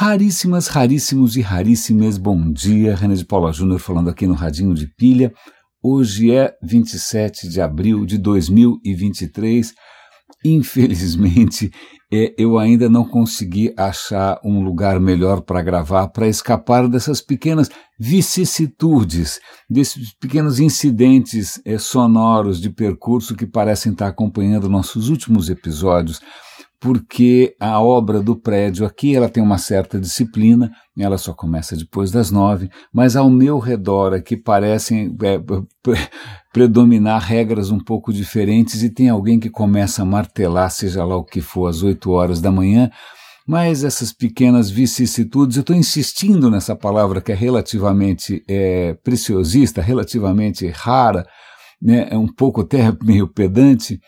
Raríssimas, raríssimos e raríssimas, bom dia. René de Paula Júnior falando aqui no Radinho de Pilha. Hoje é 27 de abril de 2023. Infelizmente, é, eu ainda não consegui achar um lugar melhor para gravar, para escapar dessas pequenas vicissitudes, desses pequenos incidentes é, sonoros de percurso que parecem estar acompanhando nossos últimos episódios porque a obra do prédio aqui ela tem uma certa disciplina, ela só começa depois das nove, mas ao meu redor aqui parecem é, predominar regras um pouco diferentes e tem alguém que começa a martelar, seja lá o que for, às oito horas da manhã, mas essas pequenas vicissitudes, eu estou insistindo nessa palavra que é relativamente é, preciosista, relativamente rara, né, é um pouco até meio pedante,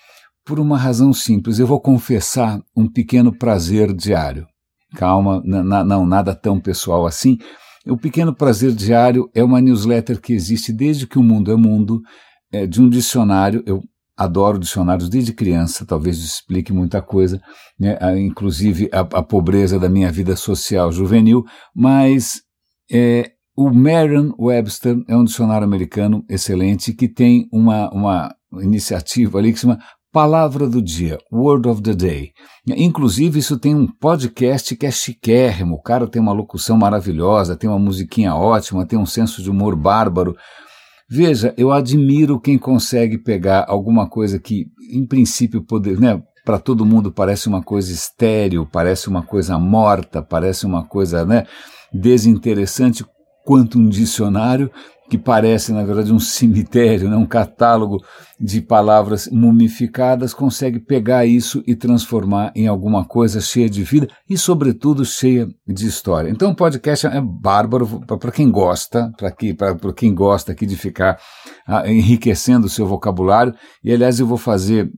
por uma razão simples. Eu vou confessar um pequeno prazer diário. Calma, não, nada tão pessoal assim. O Pequeno Prazer Diário é uma newsletter que existe desde que o mundo é mundo, é, de um dicionário. Eu adoro dicionários desde criança, talvez explique muita coisa, né? inclusive a, a, pobreza da minha vida social juvenil, mas é, o Merriam-Webster é um dicionário americano excelente que tem uma, uma iniciativa ali que se chama Palavra do Dia, Word of the Day. Inclusive, isso tem um podcast que é chiquérrimo. O cara tem uma locução maravilhosa, tem uma musiquinha ótima, tem um senso de humor bárbaro. Veja, eu admiro quem consegue pegar alguma coisa que, em princípio, poder, né, para todo mundo parece uma coisa estéril, parece uma coisa morta, parece uma coisa né, desinteressante, quanto um dicionário, que parece, na verdade, um cemitério, né, um catálogo de palavras mumificadas, consegue pegar isso e transformar em alguma coisa cheia de vida e, sobretudo, cheia de história. Então, o podcast é bárbaro para quem gosta, para quem gosta aqui de ficar ah, enriquecendo o seu vocabulário. E, aliás, eu vou fazer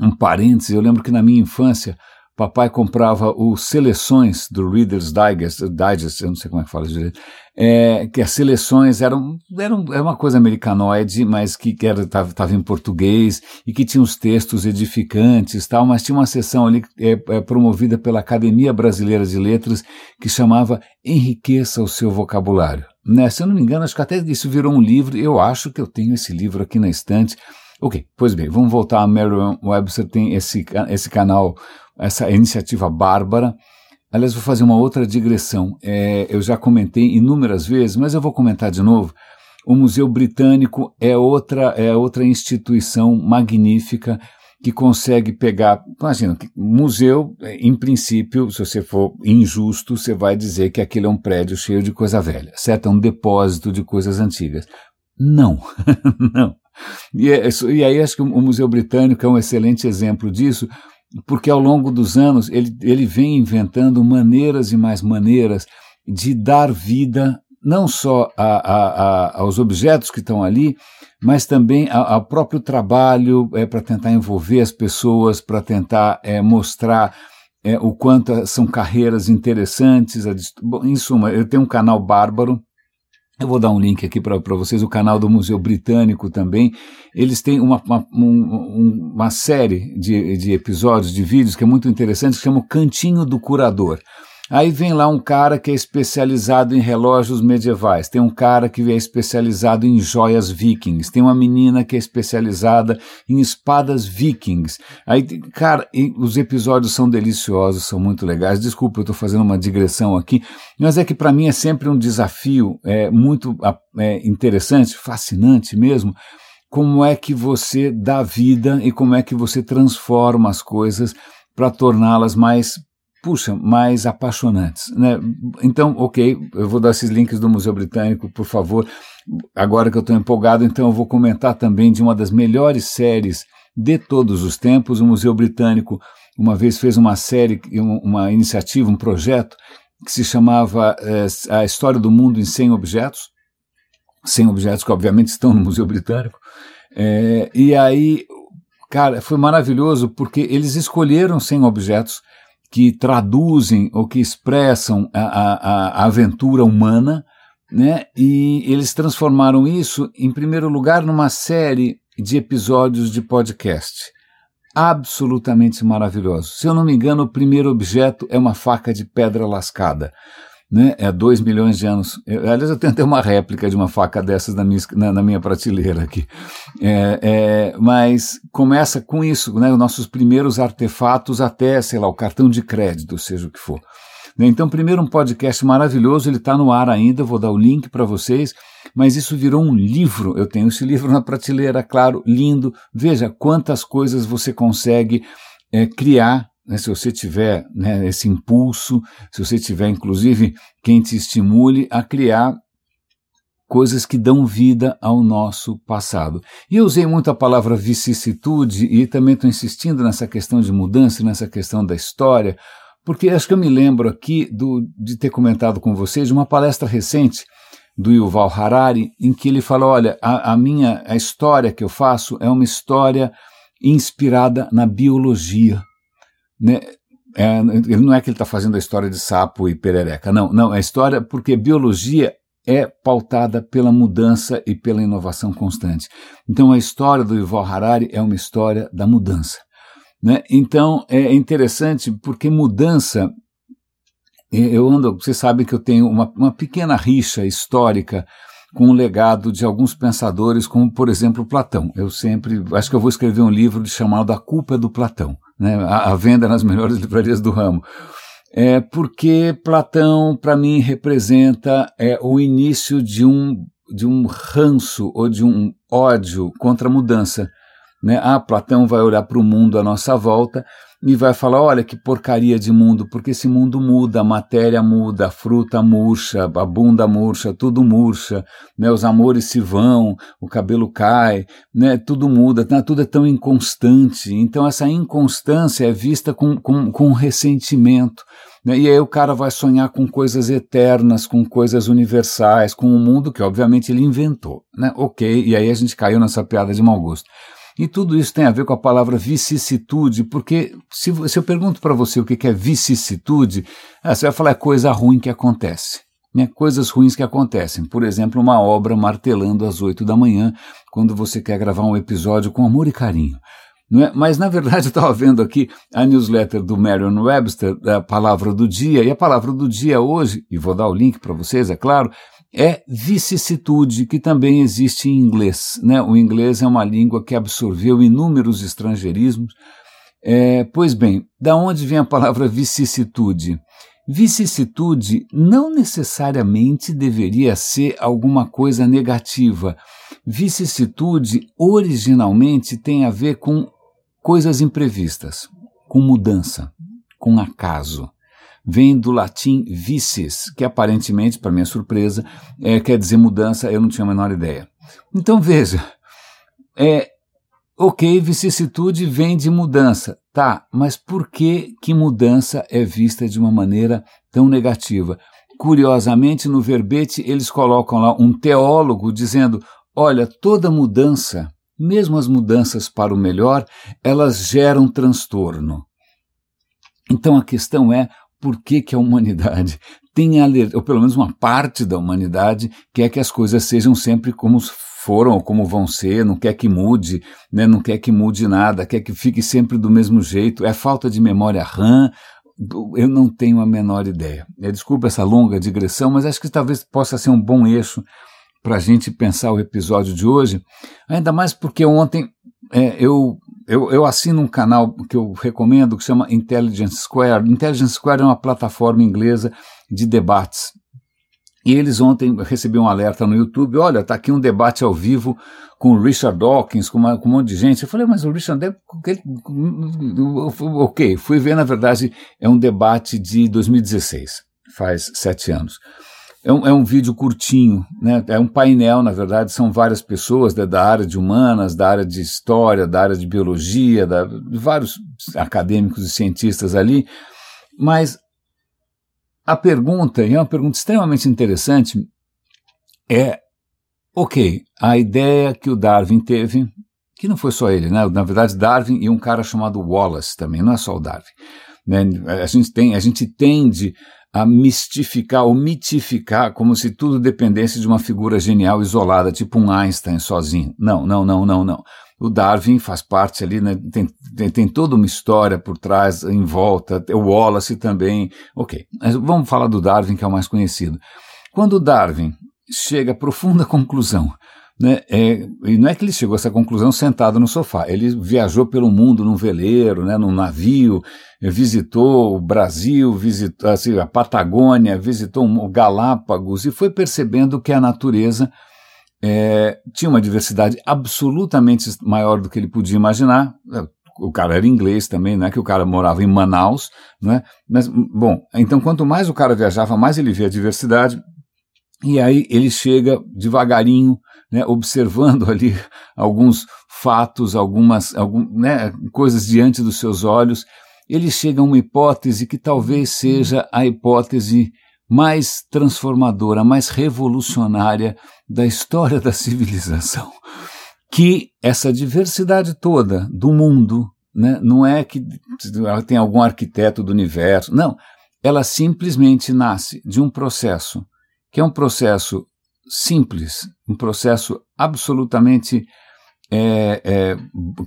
um parêntese. Eu lembro que na minha infância, papai comprava os seleções do Reader's Digest, Digest eu não sei como é que fala direito, é, que as seleções eram, eram era uma coisa americanoide, mas que estava em português e que tinha os textos edificantes tal, mas tinha uma sessão ali é, é, promovida pela Academia Brasileira de Letras que chamava Enriqueça o Seu Vocabulário. Né? Se eu não me engano, acho que até isso virou um livro, eu acho que eu tenho esse livro aqui na estante, Ok, pois bem, vamos voltar a Merriam-Webster, tem esse, esse canal, essa iniciativa bárbara. Aliás, vou fazer uma outra digressão. É, eu já comentei inúmeras vezes, mas eu vou comentar de novo. O Museu Britânico é outra, é outra instituição magnífica que consegue pegar. Imagina, museu, em princípio, se você for injusto, você vai dizer que aquilo é um prédio cheio de coisa velha, certo? É um depósito de coisas antigas. Não, não. E, é, e aí acho que o Museu Britânico é um excelente exemplo disso, porque ao longo dos anos ele, ele vem inventando maneiras e mais maneiras de dar vida não só a, a, a, aos objetos que estão ali, mas também ao próprio trabalho é, para tentar envolver as pessoas, para tentar é, mostrar é, o quanto são carreiras interessantes. Bom, em suma, eu tenho um canal bárbaro eu vou dar um link aqui para vocês, o canal do Museu Britânico também. Eles têm uma, uma, um, uma série de, de episódios, de vídeos que é muito interessante, que chama o Cantinho do Curador. Aí vem lá um cara que é especializado em relógios medievais, tem um cara que é especializado em joias vikings, tem uma menina que é especializada em espadas vikings. Aí, cara, os episódios são deliciosos, são muito legais. Desculpa, eu estou fazendo uma digressão aqui, mas é que para mim é sempre um desafio é, muito é, interessante, fascinante mesmo como é que você dá vida e como é que você transforma as coisas para torná-las mais puxa, mais apaixonantes. Né? Então, ok, eu vou dar esses links do Museu Britânico, por favor. Agora que eu estou empolgado, então eu vou comentar também de uma das melhores séries de todos os tempos. O Museu Britânico uma vez fez uma série, uma iniciativa, um projeto que se chamava é, A História do Mundo em 100 Objetos. 100 objetos que obviamente estão no Museu Britânico. É, e aí, cara, foi maravilhoso porque eles escolheram 100 objetos que traduzem ou que expressam a, a, a aventura humana, né? E eles transformaram isso, em primeiro lugar, numa série de episódios de podcast. absolutamente maravilhosos. Se eu não me engano, o primeiro objeto é uma faca de pedra lascada. Né? É dois milhões de anos. Eu, aliás, eu tenho até uma réplica de uma faca dessas na minha, na, na minha prateleira aqui. É, é, mas começa com isso, né? Os nossos primeiros artefatos até, sei lá, o cartão de crédito, seja o que for. Né? Então, primeiro, um podcast maravilhoso, ele está no ar ainda, vou dar o link para vocês, mas isso virou um livro. Eu tenho esse livro na prateleira, claro, lindo. Veja quantas coisas você consegue é, criar né, se você tiver né, esse impulso, se você tiver, inclusive, quem te estimule a criar coisas que dão vida ao nosso passado. E eu usei muito a palavra vicissitude e também estou insistindo nessa questão de mudança, nessa questão da história, porque acho que eu me lembro aqui do, de ter comentado com vocês uma palestra recente do Yuval Harari, em que ele falou: olha, a, a minha a história que eu faço é uma história inspirada na biologia. Né? É, não é que ele está fazendo a história de sapo e perereca, não, não, é a história porque biologia é pautada pela mudança e pela inovação constante. Então a história do Yuval Harari é uma história da mudança. Né? Então é interessante porque mudança. Eu ando, você sabe que eu tenho uma, uma pequena rixa histórica com o legado de alguns pensadores, como por exemplo Platão. Eu sempre acho que eu vou escrever um livro chamado A Culpa é do Platão, né? venda nas melhores livrarias do ramo. É porque Platão, para mim, representa é, o início de um, de um ranço ou de um ódio contra a mudança. Né? Ah, Platão vai olhar para o mundo à nossa volta e vai falar: olha que porcaria de mundo, porque esse mundo muda, a matéria muda, a fruta murcha, a bunda murcha, tudo murcha, né? os amores se vão, o cabelo cai, né? tudo muda, né? tudo é tão inconstante. Então, essa inconstância é vista com, com, com ressentimento. Né? E aí o cara vai sonhar com coisas eternas, com coisas universais, com um mundo que obviamente ele inventou. Né? Ok, e aí a gente caiu nessa piada de mau gosto. E tudo isso tem a ver com a palavra vicissitude, porque se, se eu pergunto para você o que é vicissitude, ah, você vai falar é coisa ruim que acontece. Né? Coisas ruins que acontecem. Por exemplo, uma obra martelando às oito da manhã, quando você quer gravar um episódio com amor e carinho. É? Mas, na verdade, eu estava vendo aqui a newsletter do Marion Webster, a palavra do dia, e a palavra do dia hoje, e vou dar o link para vocês, é claro, é vicissitude, que também existe em inglês. Né? O inglês é uma língua que absorveu inúmeros estrangeirismos. É, pois bem, da onde vem a palavra vicissitude? Vicissitude não necessariamente deveria ser alguma coisa negativa. Vicissitude originalmente tem a ver com coisas imprevistas, com mudança, com acaso vem do latim vices, que aparentemente, para minha surpresa, é, quer dizer mudança, eu não tinha a menor ideia. Então veja, é, ok, vicissitude vem de mudança, tá, mas por que que mudança é vista de uma maneira tão negativa? Curiosamente, no verbete, eles colocam lá um teólogo dizendo: olha, toda mudança, mesmo as mudanças para o melhor, elas geram transtorno. Então a questão é por que, que a humanidade tem alerta, ou pelo menos uma parte da humanidade quer que as coisas sejam sempre como foram ou como vão ser, não quer que mude, né, não quer que mude nada, quer que fique sempre do mesmo jeito, é falta de memória RAM, eu não tenho a menor ideia. É, desculpa essa longa digressão, mas acho que talvez possa ser um bom eixo para a gente pensar o episódio de hoje, ainda mais porque ontem é, eu eu, eu assino um canal que eu recomendo que chama Intelligence Square. Intelligence Square é uma plataforma inglesa de debates. E eles ontem receberam um alerta no YouTube, olha, está aqui um debate ao vivo com o Richard Dawkins, com, uma, com um monte de gente. Eu falei, mas o Richard Dawkins... Ok, fui ver, na verdade, é um debate de 2016, faz sete anos. É um, é um vídeo curtinho, né? é um painel, na verdade, são várias pessoas da, da área de humanas, da área de história, da área de biologia, da, vários acadêmicos e cientistas ali, mas a pergunta, e é uma pergunta extremamente interessante, é, ok, a ideia que o Darwin teve, que não foi só ele, né? na verdade Darwin e um cara chamado Wallace também, não é só o Darwin, né? a, gente tem, a gente tende a mistificar ou mitificar como se tudo dependesse de uma figura genial isolada, tipo um Einstein sozinho. Não, não, não, não, não. O Darwin faz parte ali, né, tem, tem, tem, toda uma história por trás, em volta, o Wallace também. Ok, mas vamos falar do Darwin, que é o mais conhecido. Quando Darwin chega à profunda conclusão né? É, e não é que ele chegou a essa conclusão sentado no sofá. Ele viajou pelo mundo num veleiro, né, num navio, visitou o Brasil, visitou assim, a Patagônia, visitou o Galápagos e foi percebendo que a natureza é, tinha uma diversidade absolutamente maior do que ele podia imaginar. O cara era inglês também, não é que o cara morava em Manaus, não é? Mas, bom, então quanto mais o cara viajava, mais ele via a diversidade, e aí ele chega devagarinho, né, observando ali alguns fatos, algumas algum, né, coisas diante dos seus olhos, ele chega a uma hipótese que talvez seja a hipótese mais transformadora, mais revolucionária da história da civilização. Que essa diversidade toda do mundo, né, não é que tem algum arquiteto do universo, não, ela simplesmente nasce de um processo que é um processo simples, um processo absolutamente é, é,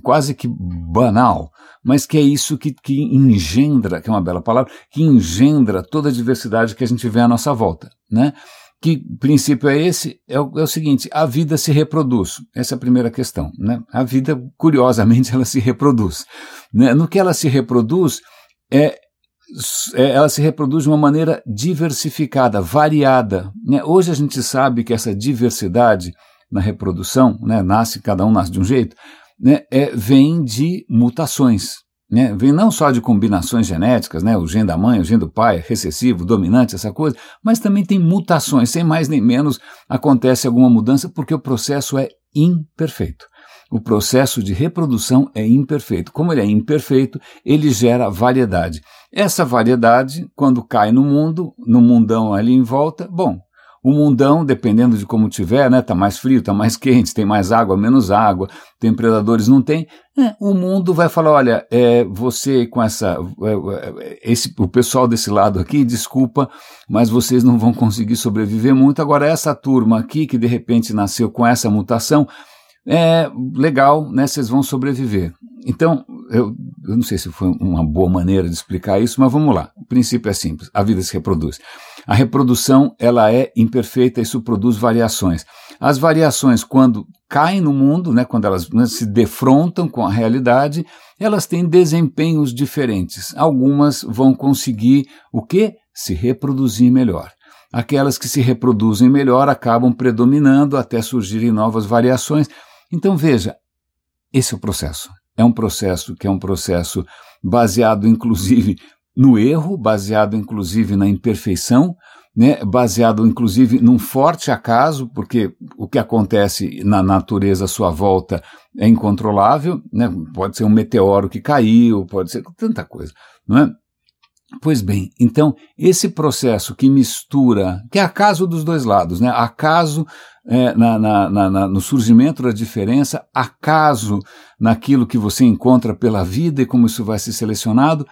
quase que banal, mas que é isso que, que engendra, que é uma bela palavra, que engendra toda a diversidade que a gente vê à nossa volta, né? Que princípio é esse? É o, é o, seguinte: a vida se reproduz. Essa é a primeira questão. Né? A vida, curiosamente, ela se reproduz. Né? No que ela se reproduz, é, é, ela se reproduz de uma maneira diversificada, variada. Né? Hoje a gente sabe que essa diversidade na reprodução, né, nasce, cada um nasce de um jeito, né, é, vem de mutações. Né? Vem não só de combinações genéticas, né, o gene da mãe, o gene do pai, recessivo, dominante, essa coisa, mas também tem mutações, sem mais nem menos acontece alguma mudança porque o processo é imperfeito. O processo de reprodução é imperfeito. Como ele é imperfeito, ele gera variedade. Essa variedade, quando cai no mundo, no mundão ali em volta, bom, o mundão, dependendo de como tiver, né, tá mais frio, tá mais quente, tem mais água, menos água, tem predadores, não tem. É, o mundo vai falar, olha, é, você com essa, é, é, esse, o pessoal desse lado aqui, desculpa, mas vocês não vão conseguir sobreviver muito. Agora essa turma aqui que de repente nasceu com essa mutação, é legal, né? Vocês vão sobreviver. Então, eu, eu, não sei se foi uma boa maneira de explicar isso, mas vamos lá. O princípio é simples: a vida se reproduz. A reprodução ela é imperfeita, isso produz variações. As variações, quando caem no mundo, né, quando elas né, se defrontam com a realidade, elas têm desempenhos diferentes. Algumas vão conseguir o quê? Se reproduzir melhor. Aquelas que se reproduzem melhor acabam predominando até surgirem novas variações. Então veja, esse é o processo. É um processo que é um processo baseado inclusive no erro, baseado inclusive na imperfeição, né, baseado inclusive num forte acaso, porque o que acontece na natureza à sua volta é incontrolável, né, pode ser um meteoro que caiu, pode ser tanta coisa, não é? Pois bem, então esse processo que mistura, que é acaso dos dois lados, né? acaso é, na, na, na, no surgimento da diferença, acaso naquilo que você encontra pela vida e como isso vai ser selecionado,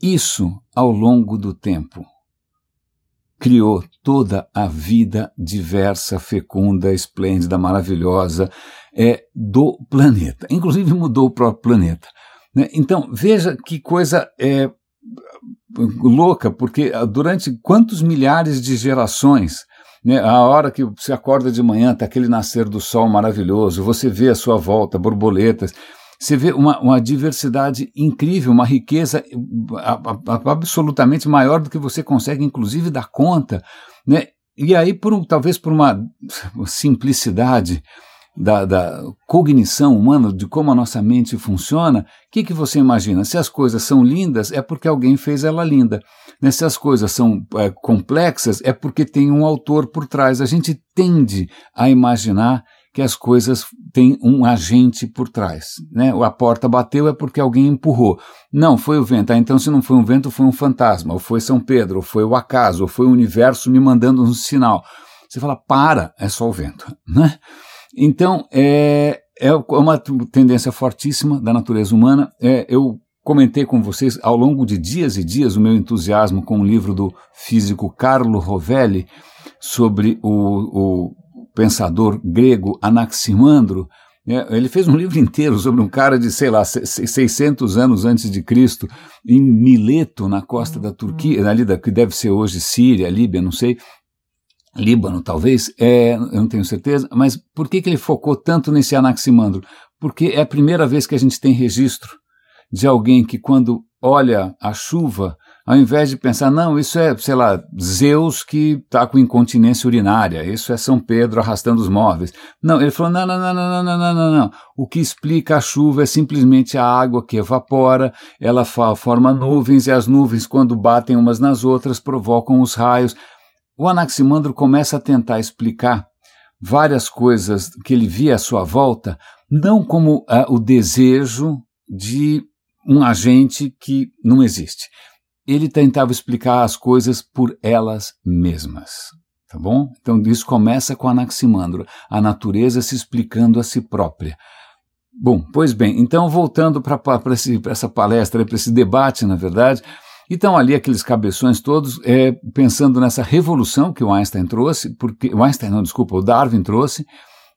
isso ao longo do tempo criou toda a vida diversa, fecunda, esplêndida, maravilhosa é, do planeta. Inclusive mudou o próprio planeta. Né? Então veja que coisa é, louca, porque ah, durante quantos milhares de gerações, né, a hora que você acorda de manhã, está aquele nascer do sol maravilhoso, você vê a sua volta, borboletas, você vê uma, uma diversidade incrível, uma riqueza absolutamente maior do que você consegue, inclusive, dar conta. Né? E aí, por um, talvez por uma simplicidade, da, da, cognição humana, de como a nossa mente funciona, o que, que você imagina? Se as coisas são lindas, é porque alguém fez ela linda. Né? Se as coisas são é, complexas, é porque tem um autor por trás. A gente tende a imaginar que as coisas têm um agente por trás. Né? A porta bateu é porque alguém empurrou. Não, foi o vento. Ah, então, se não foi um vento, foi um fantasma, ou foi São Pedro, ou foi o acaso, ou foi o universo me mandando um sinal. Você fala, para, é só o vento. Né? Então, é, é uma tendência fortíssima da natureza humana. É, eu comentei com vocês ao longo de dias e dias o meu entusiasmo com o livro do físico Carlo Rovelli sobre o, o pensador grego Anaximandro. É, ele fez um livro inteiro sobre um cara de, sei lá, 600 anos antes de Cristo, em Mileto, na costa da Turquia, ali da, que deve ser hoje Síria, Líbia, não sei, Líbano talvez, é, eu não tenho certeza, mas por que, que ele focou tanto nesse Anaximandro? Porque é a primeira vez que a gente tem registro de alguém que quando olha a chuva, ao invés de pensar, não, isso é, sei lá, Zeus que está com incontinência urinária, isso é São Pedro arrastando os móveis. Não, ele falou, não, não, não, não, não, não, não, não. O que explica a chuva é simplesmente a água que evapora, ela forma nuvens e as nuvens, quando batem umas nas outras, provocam os raios. O Anaximandro começa a tentar explicar várias coisas que ele via à sua volta, não como uh, o desejo de um agente que não existe, ele tentava explicar as coisas por elas mesmas. Tá bom? Então isso começa com Anaximandro, a natureza se explicando a si própria. Bom, pois bem, então voltando para essa palestra, para esse debate, na verdade, então ali aqueles cabeções todos é, pensando nessa revolução que o Einstein trouxe, porque o Einstein não, desculpa, o Darwin trouxe,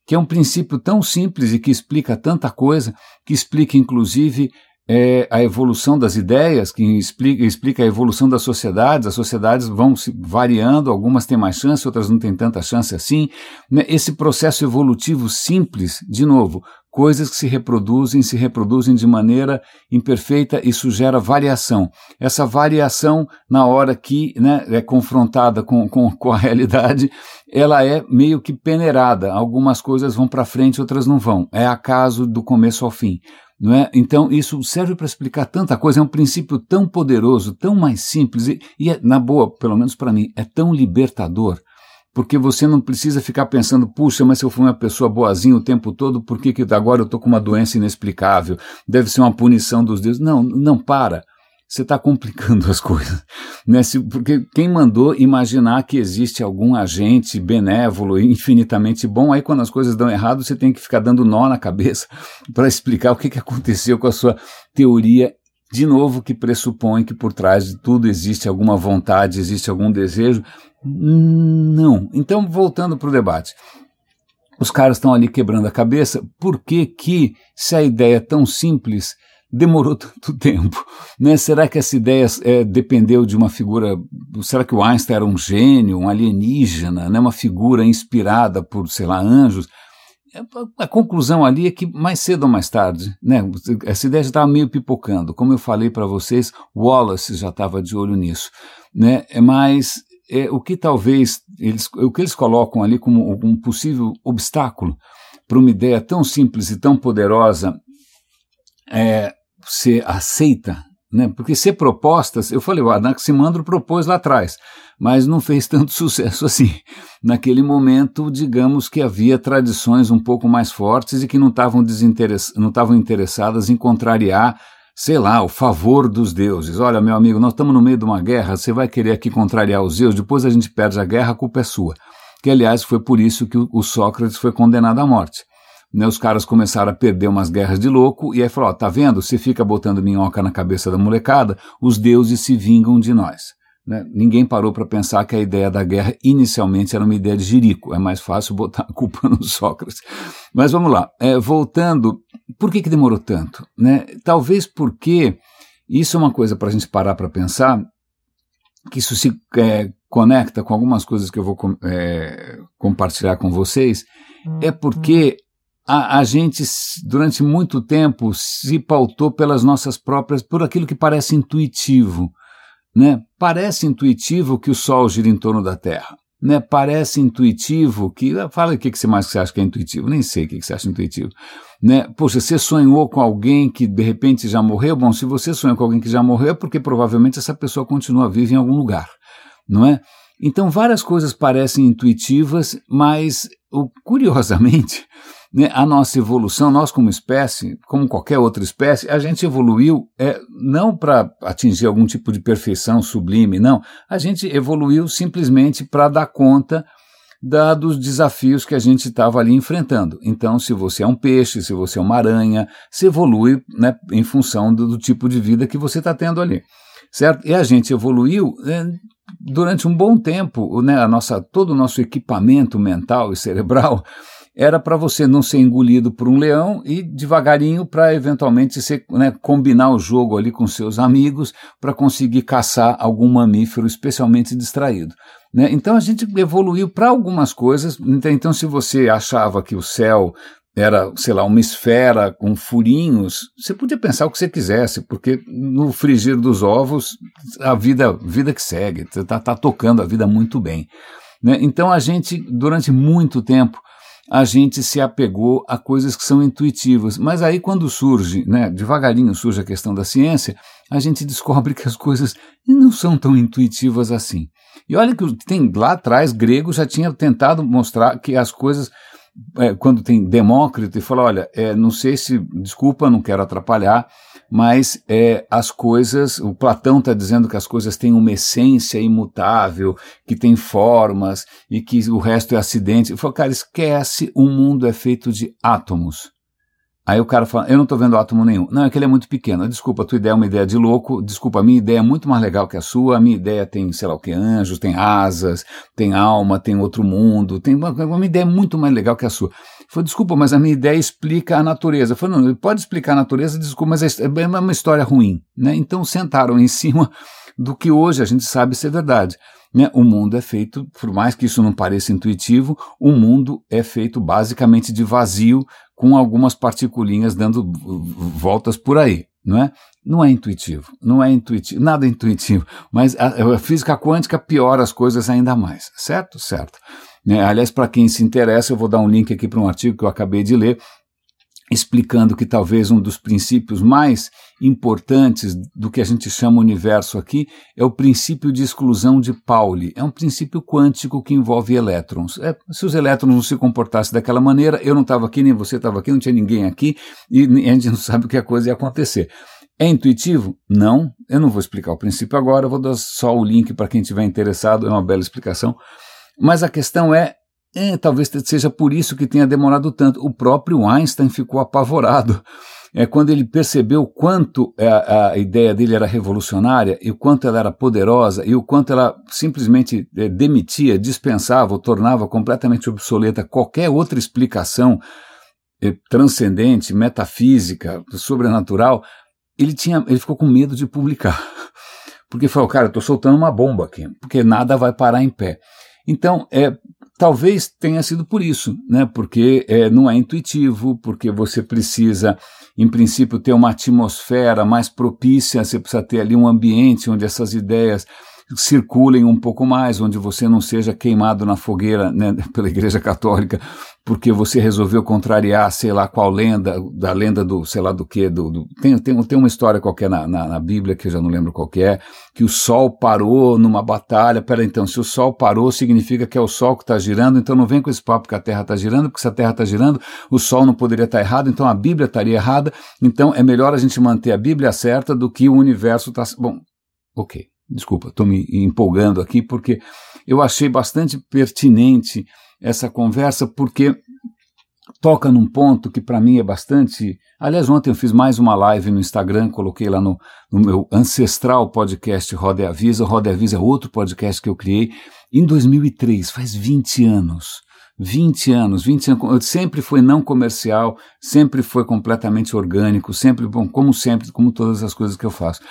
que é um princípio tão simples e que explica tanta coisa, que explica inclusive é a evolução das ideias, que explica, explica a evolução das sociedades. As sociedades vão se variando, algumas têm mais chance, outras não têm tanta chance assim. Né? Esse processo evolutivo simples, de novo, coisas que se reproduzem, se reproduzem de maneira imperfeita, isso gera variação. Essa variação, na hora que né, é confrontada com, com, com a realidade, ela é meio que peneirada. Algumas coisas vão para frente, outras não vão. É acaso do começo ao fim. Não é? Então, isso serve para explicar tanta coisa, é um princípio tão poderoso, tão mais simples, e, e é, na boa, pelo menos para mim, é tão libertador, porque você não precisa ficar pensando, puxa, mas se eu fui uma pessoa boazinha o tempo todo, por que, que agora eu estou com uma doença inexplicável? Deve ser uma punição dos deuses. Não, não para você está complicando as coisas. Né? Se, porque quem mandou imaginar que existe algum agente benévolo, infinitamente bom, aí quando as coisas dão errado, você tem que ficar dando nó na cabeça para explicar o que, que aconteceu com a sua teoria, de novo, que pressupõe que por trás de tudo existe alguma vontade, existe algum desejo. Não. Então, voltando para o debate. Os caras estão ali quebrando a cabeça, por que que, se a ideia é tão simples, demorou tanto tempo? Né? Será que essa ideia é, dependeu de uma figura? Será que o Einstein era um gênio, um alienígena, né? uma figura inspirada por, sei lá, anjos? A conclusão ali é que mais cedo ou mais tarde, né, essa ideia já estava meio pipocando. Como eu falei para vocês, Wallace já estava de olho nisso. Né, mas é, o que talvez eles, o que eles colocam ali como um possível obstáculo para uma ideia tão simples e tão poderosa é, ser aceita, né? Porque ser propostas, eu falei, o Anaximandro propôs lá atrás, mas não fez tanto sucesso assim. Naquele momento, digamos que havia tradições um pouco mais fortes e que não estavam desinteress não estavam interessadas em contrariar, sei lá, o favor dos deuses. Olha, meu amigo, nós estamos no meio de uma guerra, você vai querer aqui contrariar os deuses, depois a gente perde a guerra, a culpa é sua. Que, aliás, foi por isso que o Sócrates foi condenado à morte né, os caras começaram a perder umas guerras de louco, e aí falou: ó, tá vendo? Você fica botando minhoca na cabeça da molecada, os deuses se vingam de nós. Né? Ninguém parou para pensar que a ideia da guerra inicialmente era uma ideia de jirico, é mais fácil botar a culpa no Sócrates. Mas vamos lá, é, voltando, por que, que demorou tanto? Né? Talvez porque, isso é uma coisa para a gente parar para pensar, que isso se é, conecta com algumas coisas que eu vou é, compartilhar com vocês, é porque a, a, gente, durante muito tempo, se pautou pelas nossas próprias, por aquilo que parece intuitivo. Né? Parece intuitivo que o Sol gira em torno da Terra. Né? Parece intuitivo que. Ah, fala o que, que você mais acha que é intuitivo. Nem sei o que, que você acha intuitivo. Né? Poxa, você sonhou com alguém que de repente já morreu? Bom, se você sonhou com alguém que já morreu, é porque provavelmente essa pessoa continua viva em algum lugar. Não é? Então, várias coisas parecem intuitivas, mas curiosamente né, a nossa evolução, nós como espécie, como qualquer outra espécie, a gente evoluiu é, não para atingir algum tipo de perfeição sublime, não. A gente evoluiu simplesmente para dar conta dados os desafios que a gente estava ali enfrentando. Então, se você é um peixe, se você é uma aranha, se evolui né, em função do, do tipo de vida que você está tendo ali. Certo? E a gente evoluiu né, durante um bom tempo, né, a nossa, todo o nosso equipamento mental e cerebral era para você não ser engolido por um leão e devagarinho para eventualmente ser, né, combinar o jogo ali com seus amigos para conseguir caçar algum mamífero especialmente distraído. Né? Então a gente evoluiu para algumas coisas. Então, então, se você achava que o céu era, sei lá, uma esfera com furinhos, você podia pensar o que você quisesse, porque no frigir dos ovos, a vida, vida que segue, está tá tocando a vida muito bem. Né? Então a gente, durante muito tempo, a gente se apegou a coisas que são intuitivas. Mas aí, quando surge, né, devagarinho surge a questão da ciência, a gente descobre que as coisas não são tão intuitivas assim. E olha que tem lá atrás, grego já tinha tentado mostrar que as coisas é, quando tem Demócrito e fala, olha, é, não sei se, desculpa, não quero atrapalhar, mas é, as coisas, o Platão está dizendo que as coisas têm uma essência imutável, que tem formas e que o resto é acidente. Ele falou, cara, esquece, o mundo é feito de átomos. Aí o cara fala, eu não estou vendo átomo nenhum. Não, é que ele é muito pequeno. Desculpa, a tua ideia é uma ideia de louco. Desculpa, a minha ideia é muito mais legal que a sua. A minha ideia tem, sei lá o que, anjos, tem asas, tem alma, tem outro mundo. Tem uma, uma ideia muito mais legal que a sua. Falei, desculpa, mas a minha ideia explica a natureza. Falei, não, pode explicar a natureza, desculpa, mas é, é uma história ruim. Né? Então sentaram em cima do que hoje a gente sabe ser verdade. Né? O mundo é feito, por mais que isso não pareça intuitivo, o mundo é feito basicamente de vazio, com algumas particulinhas dando voltas por aí, não é? Não é intuitivo, não é intuitivo, nada é intuitivo, mas a, a física quântica piora as coisas ainda mais, certo? Certo. Né? Aliás, para quem se interessa, eu vou dar um link aqui para um artigo que eu acabei de ler, explicando que talvez um dos princípios mais importantes do que a gente chama universo aqui é o princípio de exclusão de Pauli. É um princípio quântico que envolve elétrons. É, se os elétrons não se comportassem daquela maneira, eu não estava aqui, nem você estava aqui, não tinha ninguém aqui, e a gente não sabe o que a coisa ia acontecer. É intuitivo? Não. Eu não vou explicar o princípio agora, vou dar só o link para quem estiver interessado, é uma bela explicação. Mas a questão é é, talvez seja por isso que tenha demorado tanto. O próprio Einstein ficou apavorado. É quando ele percebeu quanto a, é, a ideia dele era revolucionária e o quanto ela era poderosa e o quanto ela simplesmente é, demitia, dispensava ou tornava completamente obsoleta qualquer outra explicação é, transcendente, metafísica, sobrenatural, ele tinha, ele ficou com medo de publicar. Porque falou, cara, eu estou soltando uma bomba aqui, porque nada vai parar em pé. Então, é, Talvez tenha sido por isso, né? porque é, não é intuitivo, porque você precisa, em princípio, ter uma atmosfera mais propícia, você precisa ter ali um ambiente onde essas ideias circulem um pouco mais, onde você não seja queimado na fogueira né, pela Igreja Católica, porque você resolveu contrariar, sei lá qual lenda, da lenda do, sei lá do que, do, do, tem, tem, tem uma história qualquer na, na, na, Bíblia, que eu já não lembro qual é, que o Sol parou numa batalha, pera então, se o Sol parou, significa que é o Sol que está girando, então não vem com esse papo que a Terra está girando, porque se a Terra está girando, o Sol não poderia estar tá errado, então a Bíblia estaria errada, então é melhor a gente manter a Bíblia certa do que o universo está... Bom, ok. Desculpa, estou me empolgando aqui porque eu achei bastante pertinente essa conversa, porque toca num ponto que para mim é bastante. Aliás, ontem eu fiz mais uma live no Instagram, coloquei lá no, no meu ancestral podcast Roda e Avisa. Roda e Avisa é outro podcast que eu criei em 2003, faz 20 anos. 20 anos, 20 anos, sempre foi não comercial, sempre foi completamente orgânico, sempre, bom, como sempre, como todas as coisas que eu faço.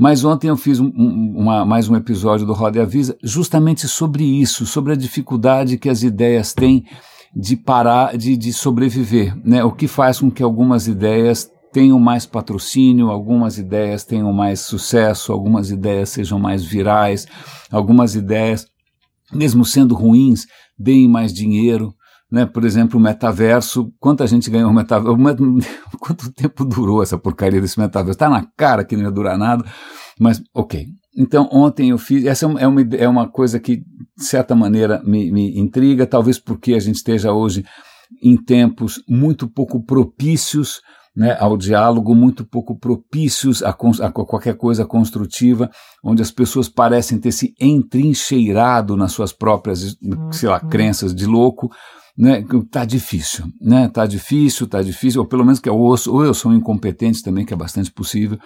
Mas ontem eu fiz um, uma, mais um episódio do Roda e Avisa justamente sobre isso, sobre a dificuldade que as ideias têm de parar, de, de sobreviver. Né? O que faz com que algumas ideias tenham mais patrocínio, algumas ideias tenham mais sucesso, algumas ideias sejam mais virais, algumas ideias, mesmo sendo ruins, deem mais dinheiro. Né? Por exemplo, o metaverso, quanta gente ganhou o metaverso? Quanto tempo durou essa porcaria desse metaverso? Está na cara que não ia durar nada, mas ok. Então, ontem eu fiz. Essa é uma, é uma coisa que, de certa maneira, me, me intriga, talvez porque a gente esteja hoje em tempos muito pouco propícios né, ao diálogo, muito pouco propícios a, a, qualquer coisa construtiva, onde as pessoas parecem ter se entrincheirado nas suas próprias, sei lá, uhum. crenças de louco, né, tá difícil, né, tá difícil, tá difícil, ou pelo menos que eu ouço, ou eu sou incompetente também, que é bastante possível,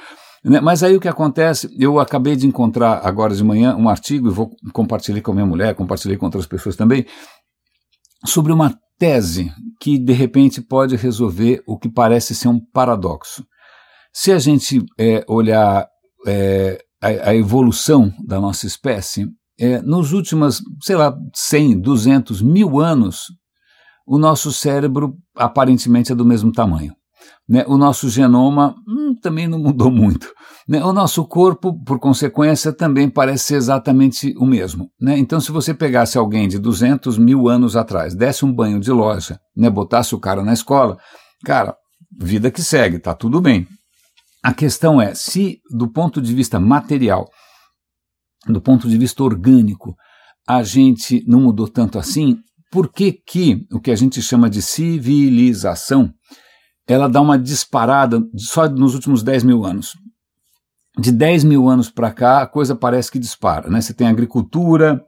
né, mas aí o que acontece, eu acabei de encontrar agora de manhã um artigo, e vou compartilhar com a minha mulher, compartilhei com outras pessoas também, sobre uma tese que de repente pode resolver o que parece ser um paradoxo. Se a gente é, olhar é, a, a, evolução da nossa espécie, é, nos últimos, sei lá, 100, 200, mil anos, o nosso cérebro aparentemente é do mesmo tamanho. Né? O nosso genoma hum, também não mudou muito. Né? O nosso corpo, por consequência, também parece ser exatamente o mesmo. Né? Então, se você pegasse alguém de 200 mil anos atrás, desse um banho de loja, né? botasse o cara na escola, cara, vida que segue, tá tudo bem. A questão é, se do ponto de vista material, do ponto de vista orgânico, a gente não mudou tanto assim, por que que o que a gente chama de civilização ela dá uma disparada só nos últimos 10 mil anos. De 10 mil anos para cá, a coisa parece que dispara. Né? Você tem agricultura,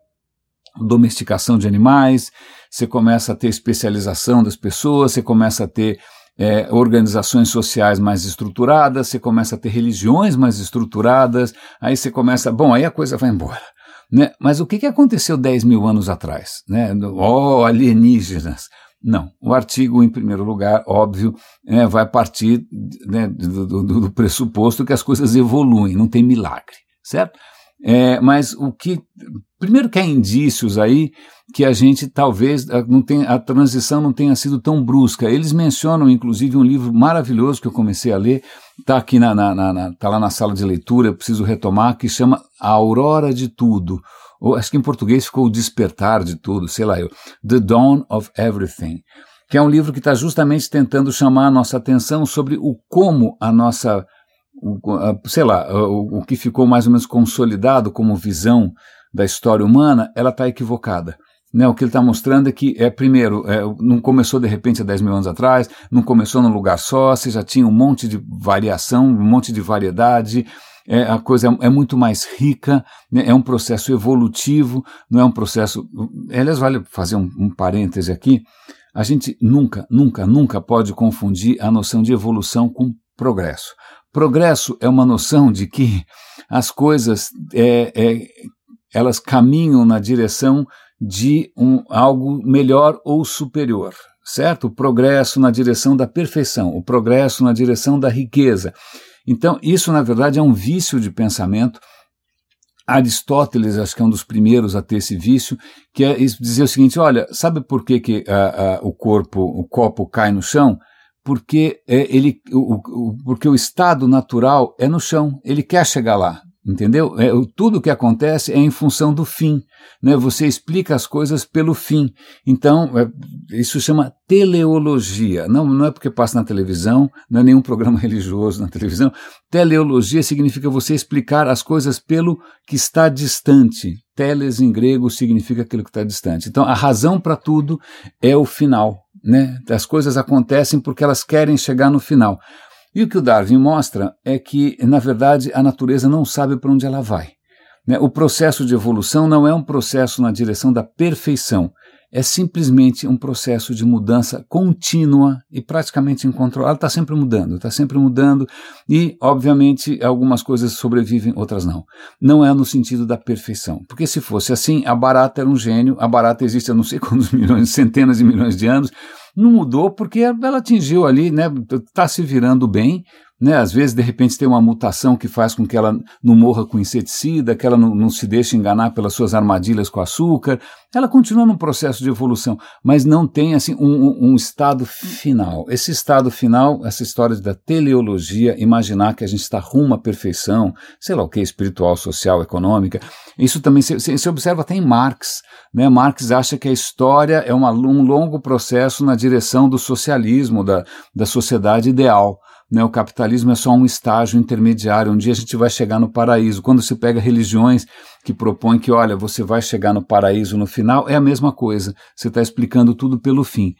domesticação de animais, você começa a ter especialização das pessoas, você começa a ter é, organizações sociais mais estruturadas, você começa a ter religiões mais estruturadas, aí você começa. Bom, aí a coisa vai embora. Né? Mas o que, que aconteceu 10 mil anos atrás? Né? Oh, alienígenas! Não. O artigo, em primeiro lugar, óbvio, é, vai partir né, do, do, do, pressuposto que as coisas evoluem, não tem milagre, certo? É, mas o que. Primeiro que há indícios aí que a gente talvez ah, não tenha, a transição não tenha sido tão brusca. Eles mencionam, inclusive, um livro maravilhoso que eu comecei a ler, está aqui na, na, na, tá lá na sala de leitura, preciso retomar, que chama A Aurora de Tudo ou acho que em português ficou O Despertar de Tudo, sei lá eu, The Dawn of Everything, que é um livro que está justamente tentando chamar a nossa atenção sobre o como a nossa, sei lá, o, o que ficou mais ou menos consolidado como visão da história humana, ela está equivocada. Né, o que ele está mostrando é que, é, primeiro, é, não começou de repente há 10 mil anos atrás, não começou num lugar só, você já tinha um monte de variação, um monte de variedade, é, a coisa é, é muito mais rica, né, é um processo evolutivo, não é um processo. Aliás, vale fazer um, um parêntese aqui. A gente nunca, nunca, nunca pode confundir a noção de evolução com progresso. Progresso é uma noção de que as coisas é, é, elas caminham na direção de um, algo melhor ou superior, certo? O progresso na direção da perfeição, o progresso na direção da riqueza. Então, isso na verdade é um vício de pensamento. Aristóteles, acho que é um dos primeiros a ter esse vício, que é dizer o seguinte: olha, sabe por que, que o corpo, o copo cai no chão? Porque, é, ele, o, o, porque o estado natural é no chão, ele quer chegar lá. Entendeu? É, tudo o que acontece é em função do fim. Né? Você explica as coisas pelo fim. Então, é, isso chama teleologia. Não, não é porque passa na televisão, não é nenhum programa religioso na televisão. Teleologia significa você explicar as coisas pelo que está distante. Teles em grego significa aquilo que está distante. Então, a razão para tudo é o final. Né? As coisas acontecem porque elas querem chegar no final. E o que o Darwin mostra é que, na verdade, a natureza não sabe para onde ela vai. Né? O processo de evolução não é um processo na direção da perfeição, é simplesmente um processo de mudança contínua e praticamente incontrolável. Está sempre mudando, está sempre mudando e, obviamente, algumas coisas sobrevivem, outras não. Não é no sentido da perfeição, porque se fosse assim, a barata era um gênio, a barata existe há não sei quantos milhões, centenas de milhões de anos, não mudou porque ela atingiu ali, né? Está se virando bem, né? Às vezes, de repente, tem uma mutação que faz com que ela não morra com inseticida, que ela não, não, se deixe enganar pelas suas armadilhas com açúcar. Ela continua num processo de evolução, mas não tem assim um, um estado final. Esse estado final, essa história da teleologia, imaginar que a gente está rumo à perfeição, sei lá o que, espiritual, social, econômica. Isso também se, se, se observa até em Marx. Né? Marx acha que a história é uma, um longo processo na direção do socialismo, da, da sociedade ideal. Né, o capitalismo é só um estágio intermediário. Um dia a gente vai chegar no paraíso. Quando se pega religiões que propõem que, olha, você vai chegar no paraíso no final, é a mesma coisa. Você está explicando tudo pelo fim.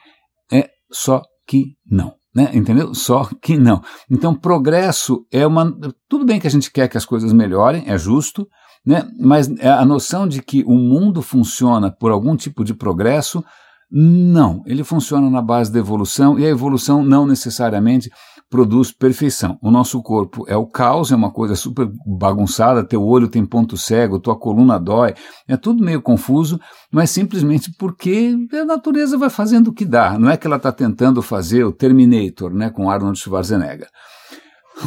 É só que não. Né, entendeu? Só que não. Então, progresso é uma. Tudo bem que a gente quer que as coisas melhorem, é justo, né? mas a noção de que o mundo funciona por algum tipo de progresso não, ele funciona na base da evolução e a evolução não necessariamente produz perfeição. O nosso corpo é o caos, é uma coisa super bagunçada, teu olho tem ponto cego, tua coluna dói, é tudo meio confuso, mas simplesmente porque a natureza vai fazendo o que dá. Não é que ela está tentando fazer o Terminator né, com Arnold Schwarzenegger.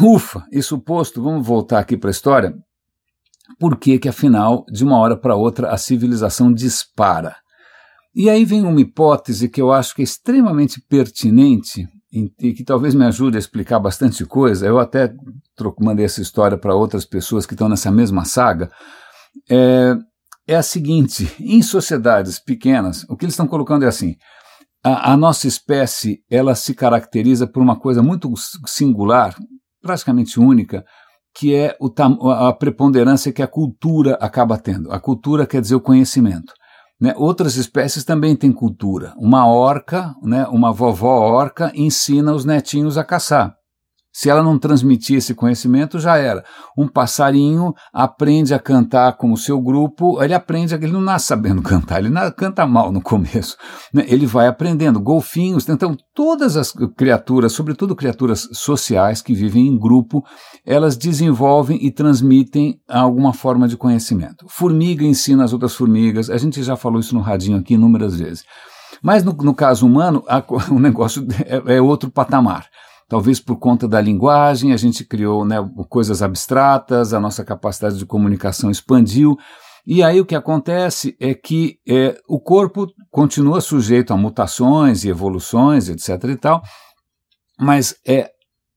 Ufa, isso posto, vamos voltar aqui para a história. Por que, que afinal, de uma hora para outra, a civilização dispara? E aí vem uma hipótese que eu acho que é extremamente pertinente e que talvez me ajude a explicar bastante coisa. Eu até mandei essa história para outras pessoas que estão nessa mesma saga. É, é a seguinte: em sociedades pequenas, o que eles estão colocando é assim. A, a, nossa espécie ela se caracteriza por uma coisa muito singular, praticamente única, que é a preponderância que a cultura acaba tendo. A cultura quer dizer o conhecimento. Né? Outras espécies também têm cultura. Uma orca, né, uma vovó orca, ensina os netinhos a caçar. Se ela não transmitir esse conhecimento, já era. Um passarinho aprende a cantar com o seu grupo, ele aprende, ele não nasce sabendo cantar, ele canta mal no começo. Né? Ele vai aprendendo. Golfinhos, então todas as criaturas, sobretudo criaturas sociais que vivem em grupo, elas desenvolvem e transmitem alguma forma de conhecimento. Formiga ensina as outras formigas, a gente já falou isso no radinho aqui inúmeras vezes. Mas no, no caso humano, a, o negócio é, é outro patamar. Talvez por conta da linguagem, a gente criou né, coisas abstratas, a nossa capacidade de comunicação expandiu. E aí o que acontece é que é, o corpo continua sujeito a mutações e evoluções, etc. e tal, mas é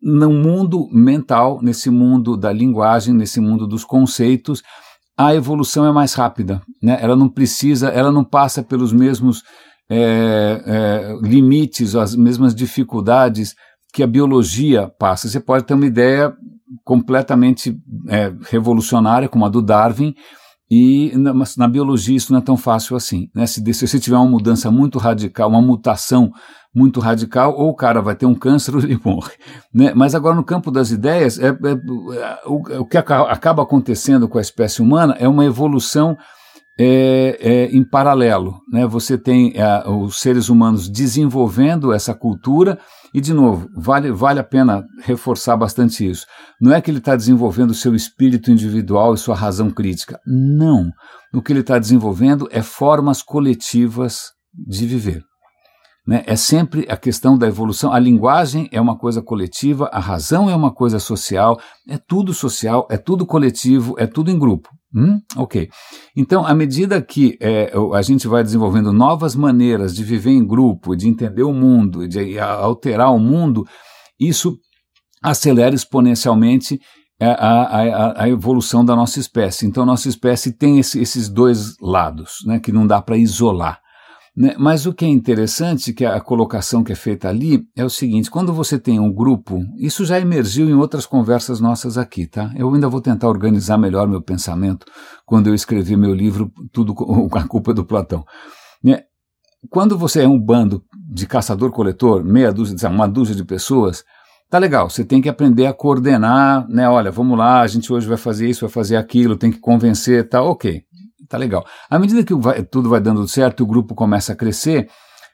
no mundo mental, nesse mundo da linguagem, nesse mundo dos conceitos, a evolução é mais rápida. Né? Ela não precisa, ela não passa pelos mesmos é, é, limites, as mesmas dificuldades que a biologia passa. Você pode ter uma ideia completamente é, revolucionária, como a do Darwin, e na, na, biologia isso não é tão fácil assim. Né? Se, se você tiver uma mudança muito radical, uma mutação muito radical, ou o cara vai ter um câncer ou ele morre. Né? Mas agora no campo das ideias, é, é, é o, o, que acaba acontecendo com a espécie humana é uma evolução é, é, em paralelo. Né? Você tem é, os seres humanos desenvolvendo essa cultura, e, de novo, vale, vale a pena reforçar bastante isso. Não é que ele está desenvolvendo o seu espírito individual e sua razão crítica. Não. O que ele está desenvolvendo é formas coletivas de viver. Né? É sempre a questão da evolução. A linguagem é uma coisa coletiva, a razão é uma coisa social, é tudo social, é tudo coletivo, é tudo em grupo. Hum? Ok. Então, à medida que é, a gente vai desenvolvendo novas maneiras de viver em grupo, de entender o mundo, de alterar o mundo, isso acelera exponencialmente a, a, a, evolução da nossa espécie. Então, nossa espécie tem esse, esses dois lados, né, que não dá para isolar. Né? Mas o que é interessante, que a colocação que é feita ali, é o seguinte: quando você tem um grupo, isso já emergiu em outras conversas nossas aqui, tá? Eu ainda vou tentar organizar melhor meu pensamento quando eu escrevi meu livro Tudo com a culpa do Platão. Né? Quando você é um bando de caçador-coletor, meia dúzia, uma dúzia de pessoas, tá legal, você tem que aprender a coordenar, né? Olha, vamos lá, a gente hoje vai fazer isso, vai fazer aquilo, tem que convencer, tá ok tá legal. À medida que vai, tudo vai dando certo o grupo começa a crescer,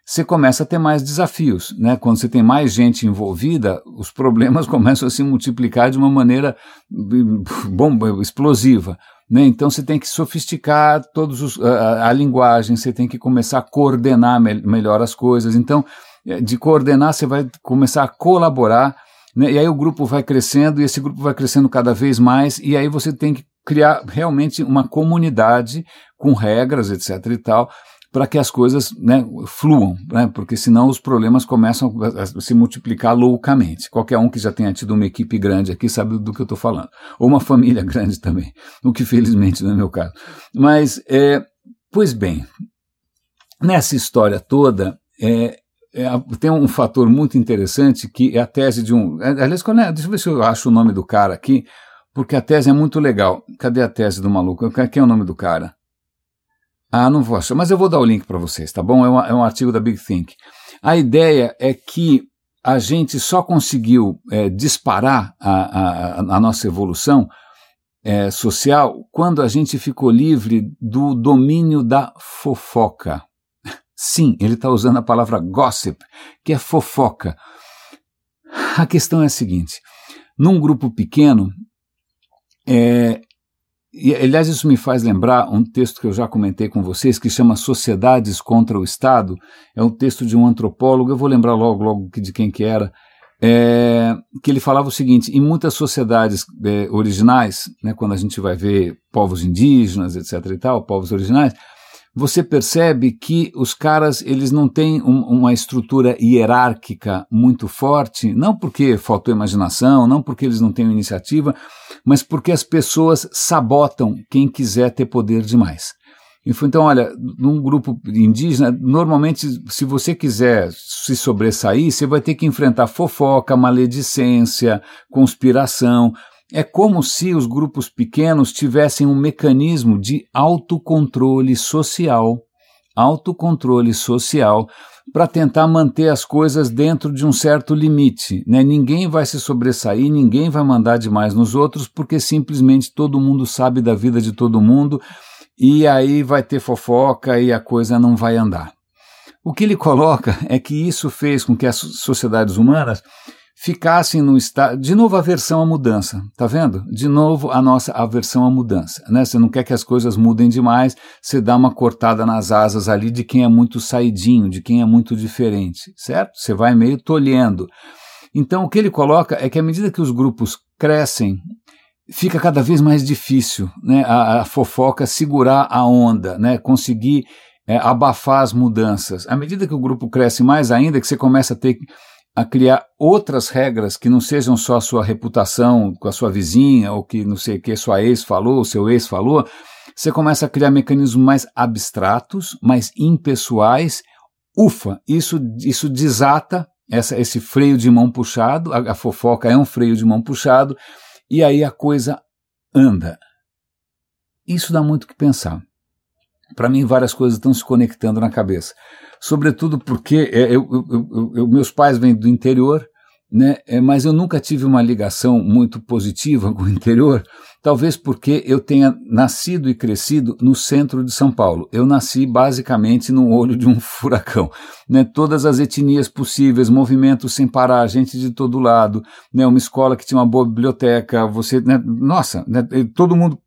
você começa a ter mais desafios, né? Quando você tem mais gente envolvida, os problemas começam a se multiplicar de uma maneira bom, explosiva. Né? Então você tem que sofisticar todos os, a, a, linguagem, você tem que começar a coordenar me melhor as coisas. Então, é, de coordenar, você vai começar a colaborar, né? e aí o grupo vai crescendo, e esse grupo vai crescendo cada vez mais, e aí você tem que criar realmente uma comunidade com regras, etc. e tal, para que as coisas né, fluam, né, porque senão os problemas começam a se multiplicar loucamente. Qualquer um que já tenha tido uma equipe grande aqui sabe do que eu estou falando. Ou uma família grande também, o que felizmente não é meu caso. Mas, é, pois bem, nessa história toda, é, é, tem um fator muito interessante que é a tese de um. Aliás, deixa eu ver se eu acho o nome do cara aqui porque a tese é muito legal. Cadê a tese do maluco? Quem é o nome do cara? Ah, não vou achar, mas eu vou dar o link para vocês, tá bom? É um, é um artigo da Big Think. A ideia é que a gente só conseguiu é, disparar a, a, a, nossa evolução é, social quando a gente ficou livre do domínio da fofoca. Sim, ele está usando a palavra gossip, que é fofoca. A questão é a seguinte: num grupo pequeno, é, e, aliás, isso me faz lembrar um texto que eu já comentei com vocês, que chama Sociedades contra o Estado. É um texto de um antropólogo, eu vou lembrar logo, logo de quem que era, é, que ele falava o seguinte: em muitas sociedades é, originais, né, quando a gente vai ver povos indígenas, etc. e tal, povos originais, você percebe que os caras eles não têm um, uma estrutura hierárquica muito forte, não porque faltou imaginação, não porque eles não têm iniciativa, mas porque as pessoas sabotam quem quiser ter poder demais. Então, olha, num grupo indígena, normalmente, se você quiser se sobressair, você vai ter que enfrentar fofoca, maledicência, conspiração. É como se os grupos pequenos tivessem um mecanismo de autocontrole social, autocontrole social, para tentar manter as coisas dentro de um certo limite. Né? Ninguém vai se sobressair, ninguém vai mandar demais nos outros, porque simplesmente todo mundo sabe da vida de todo mundo e aí vai ter fofoca e a coisa não vai andar. O que ele coloca é que isso fez com que as sociedades humanas ficassem no estado. De novo, aversão à mudança, tá vendo? De novo, a nossa aversão à mudança. Né? Você não quer que as coisas mudem demais, você dá uma cortada nas asas ali de quem é muito saidinho, de quem é muito diferente, certo? Você vai meio tolhendo. Então, o que ele coloca é que à medida que os grupos crescem, fica cada vez mais difícil né, a, a fofoca segurar a onda, né, conseguir é, abafar as mudanças. À medida que o grupo cresce mais ainda, que você começa a ter a criar outras regras que não sejam só a sua reputação com a sua vizinha, ou que não sei o que sua ex falou, seu ex falou, você começa a criar mecanismos mais abstratos, mais impessoais. Ufa, isso, isso desata essa, esse freio de mão puxado, a, a fofoca é um freio de mão puxado, e aí a coisa anda. Isso dá muito o que pensar. Para mim, várias coisas estão se conectando na cabeça sobretudo porque é, eu, eu, eu, meus pais vêm do interior, né, é, mas eu nunca tive uma ligação muito positiva com o interior, talvez porque eu tenha nascido e crescido no centro de São Paulo. Eu nasci basicamente no olho de um furacão. Né, todas as etnias possíveis, movimentos sem parar, gente de todo lado, né, uma escola que tinha uma boa biblioteca, você, né, nossa, né, todo mundo.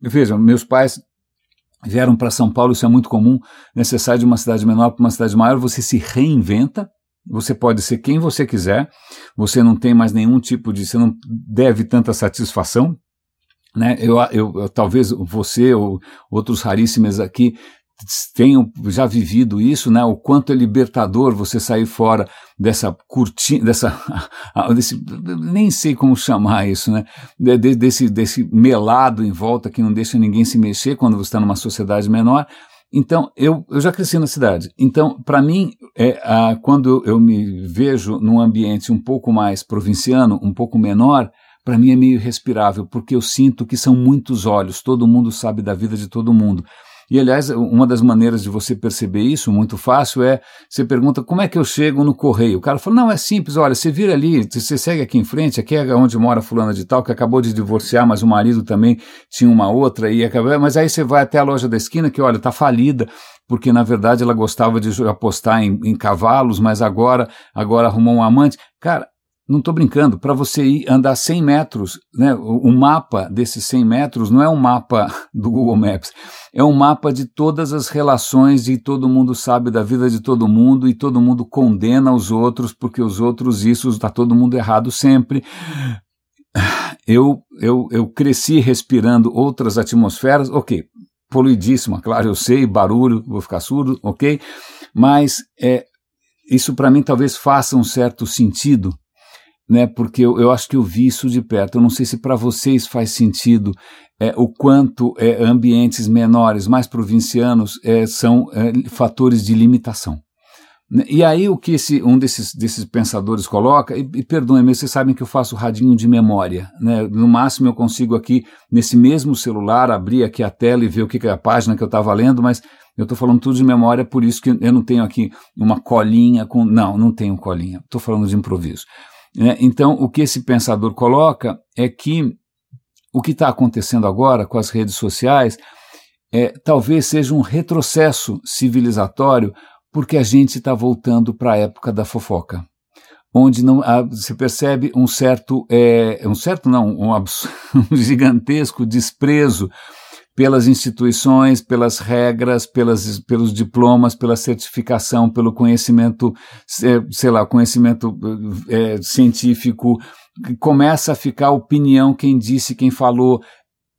Vejam, meus pais vieram para São Paulo, isso é muito comum, necessário de uma cidade menor para uma cidade maior, você se reinventa, você pode ser quem você quiser, você não tem mais nenhum tipo de, você não deve tanta satisfação, né? Eu, eu, eu, talvez você ou outros raríssimos aqui tenham já vivido isso, né? O quanto é libertador você sair fora dessa cortina, dessa, desse, nem sei como chamar isso, né? De, desse, desse melado em volta que não deixa ninguém se mexer quando você está numa sociedade menor. Então, eu, eu já cresci na cidade. Então, para mim, é, quando eu me vejo num ambiente um pouco mais provinciano, um pouco menor, para mim é meio respirável, porque eu sinto que são muitos olhos, todo mundo sabe da vida de todo mundo. E, aliás, uma das maneiras de você perceber isso, muito fácil, é você pergunta como é que eu chego no correio. O cara fala: não, é simples, olha, você vira ali, você segue aqui em frente, aqui é onde mora fulana de tal, que acabou de divorciar, mas o marido também tinha uma outra, e acabou, mas aí você vai até a loja da esquina, que olha, está falida, porque na verdade ela gostava de apostar em, em cavalos, mas agora, agora arrumou um amante. Cara, não estou brincando, para você ir andar 100 metros, né, o, mapa desses 100 metros não é um mapa do Google Maps, é um mapa de todas as relações e todo mundo sabe da vida de todo mundo e todo mundo condena os outros porque os outros isso está todo mundo errado sempre. Eu, eu, eu cresci respirando outras atmosferas, ok, poluidíssima, claro, eu sei, barulho, vou ficar surdo, ok, mas é, isso para mim talvez faça um certo sentido né? Porque eu, eu, acho que eu vi isso de perto. Eu não sei se para vocês faz sentido é, o quanto é, ambientes menores, mais provincianos, é, são é, fatores de limitação. Né? E aí o que esse, um desses, desses pensadores coloca, e, e perdoem-me, vocês sabem que eu faço radinho de memória, né? no máximo eu consigo aqui, nesse mesmo celular, abrir aqui a tela e ver o que é a página que eu estava lendo, mas eu estou falando tudo de memória, por isso que eu não tenho aqui uma colinha com... Não, não tenho colinha, estou falando de improviso. Né? Então, o que esse pensador coloca é que o que está acontecendo agora com as redes sociais é, talvez seja um retrocesso civilizatório porque a gente está voltando para a época da fofoca, onde não se percebe um certo, é, um certo não, um, um gigantesco desprezo pelas instituições, pelas regras, pelas, pelos diplomas, pela certificação, pelo conhecimento, é, sei lá, conhecimento é, científico, começa a ficar opinião, quem disse, quem falou,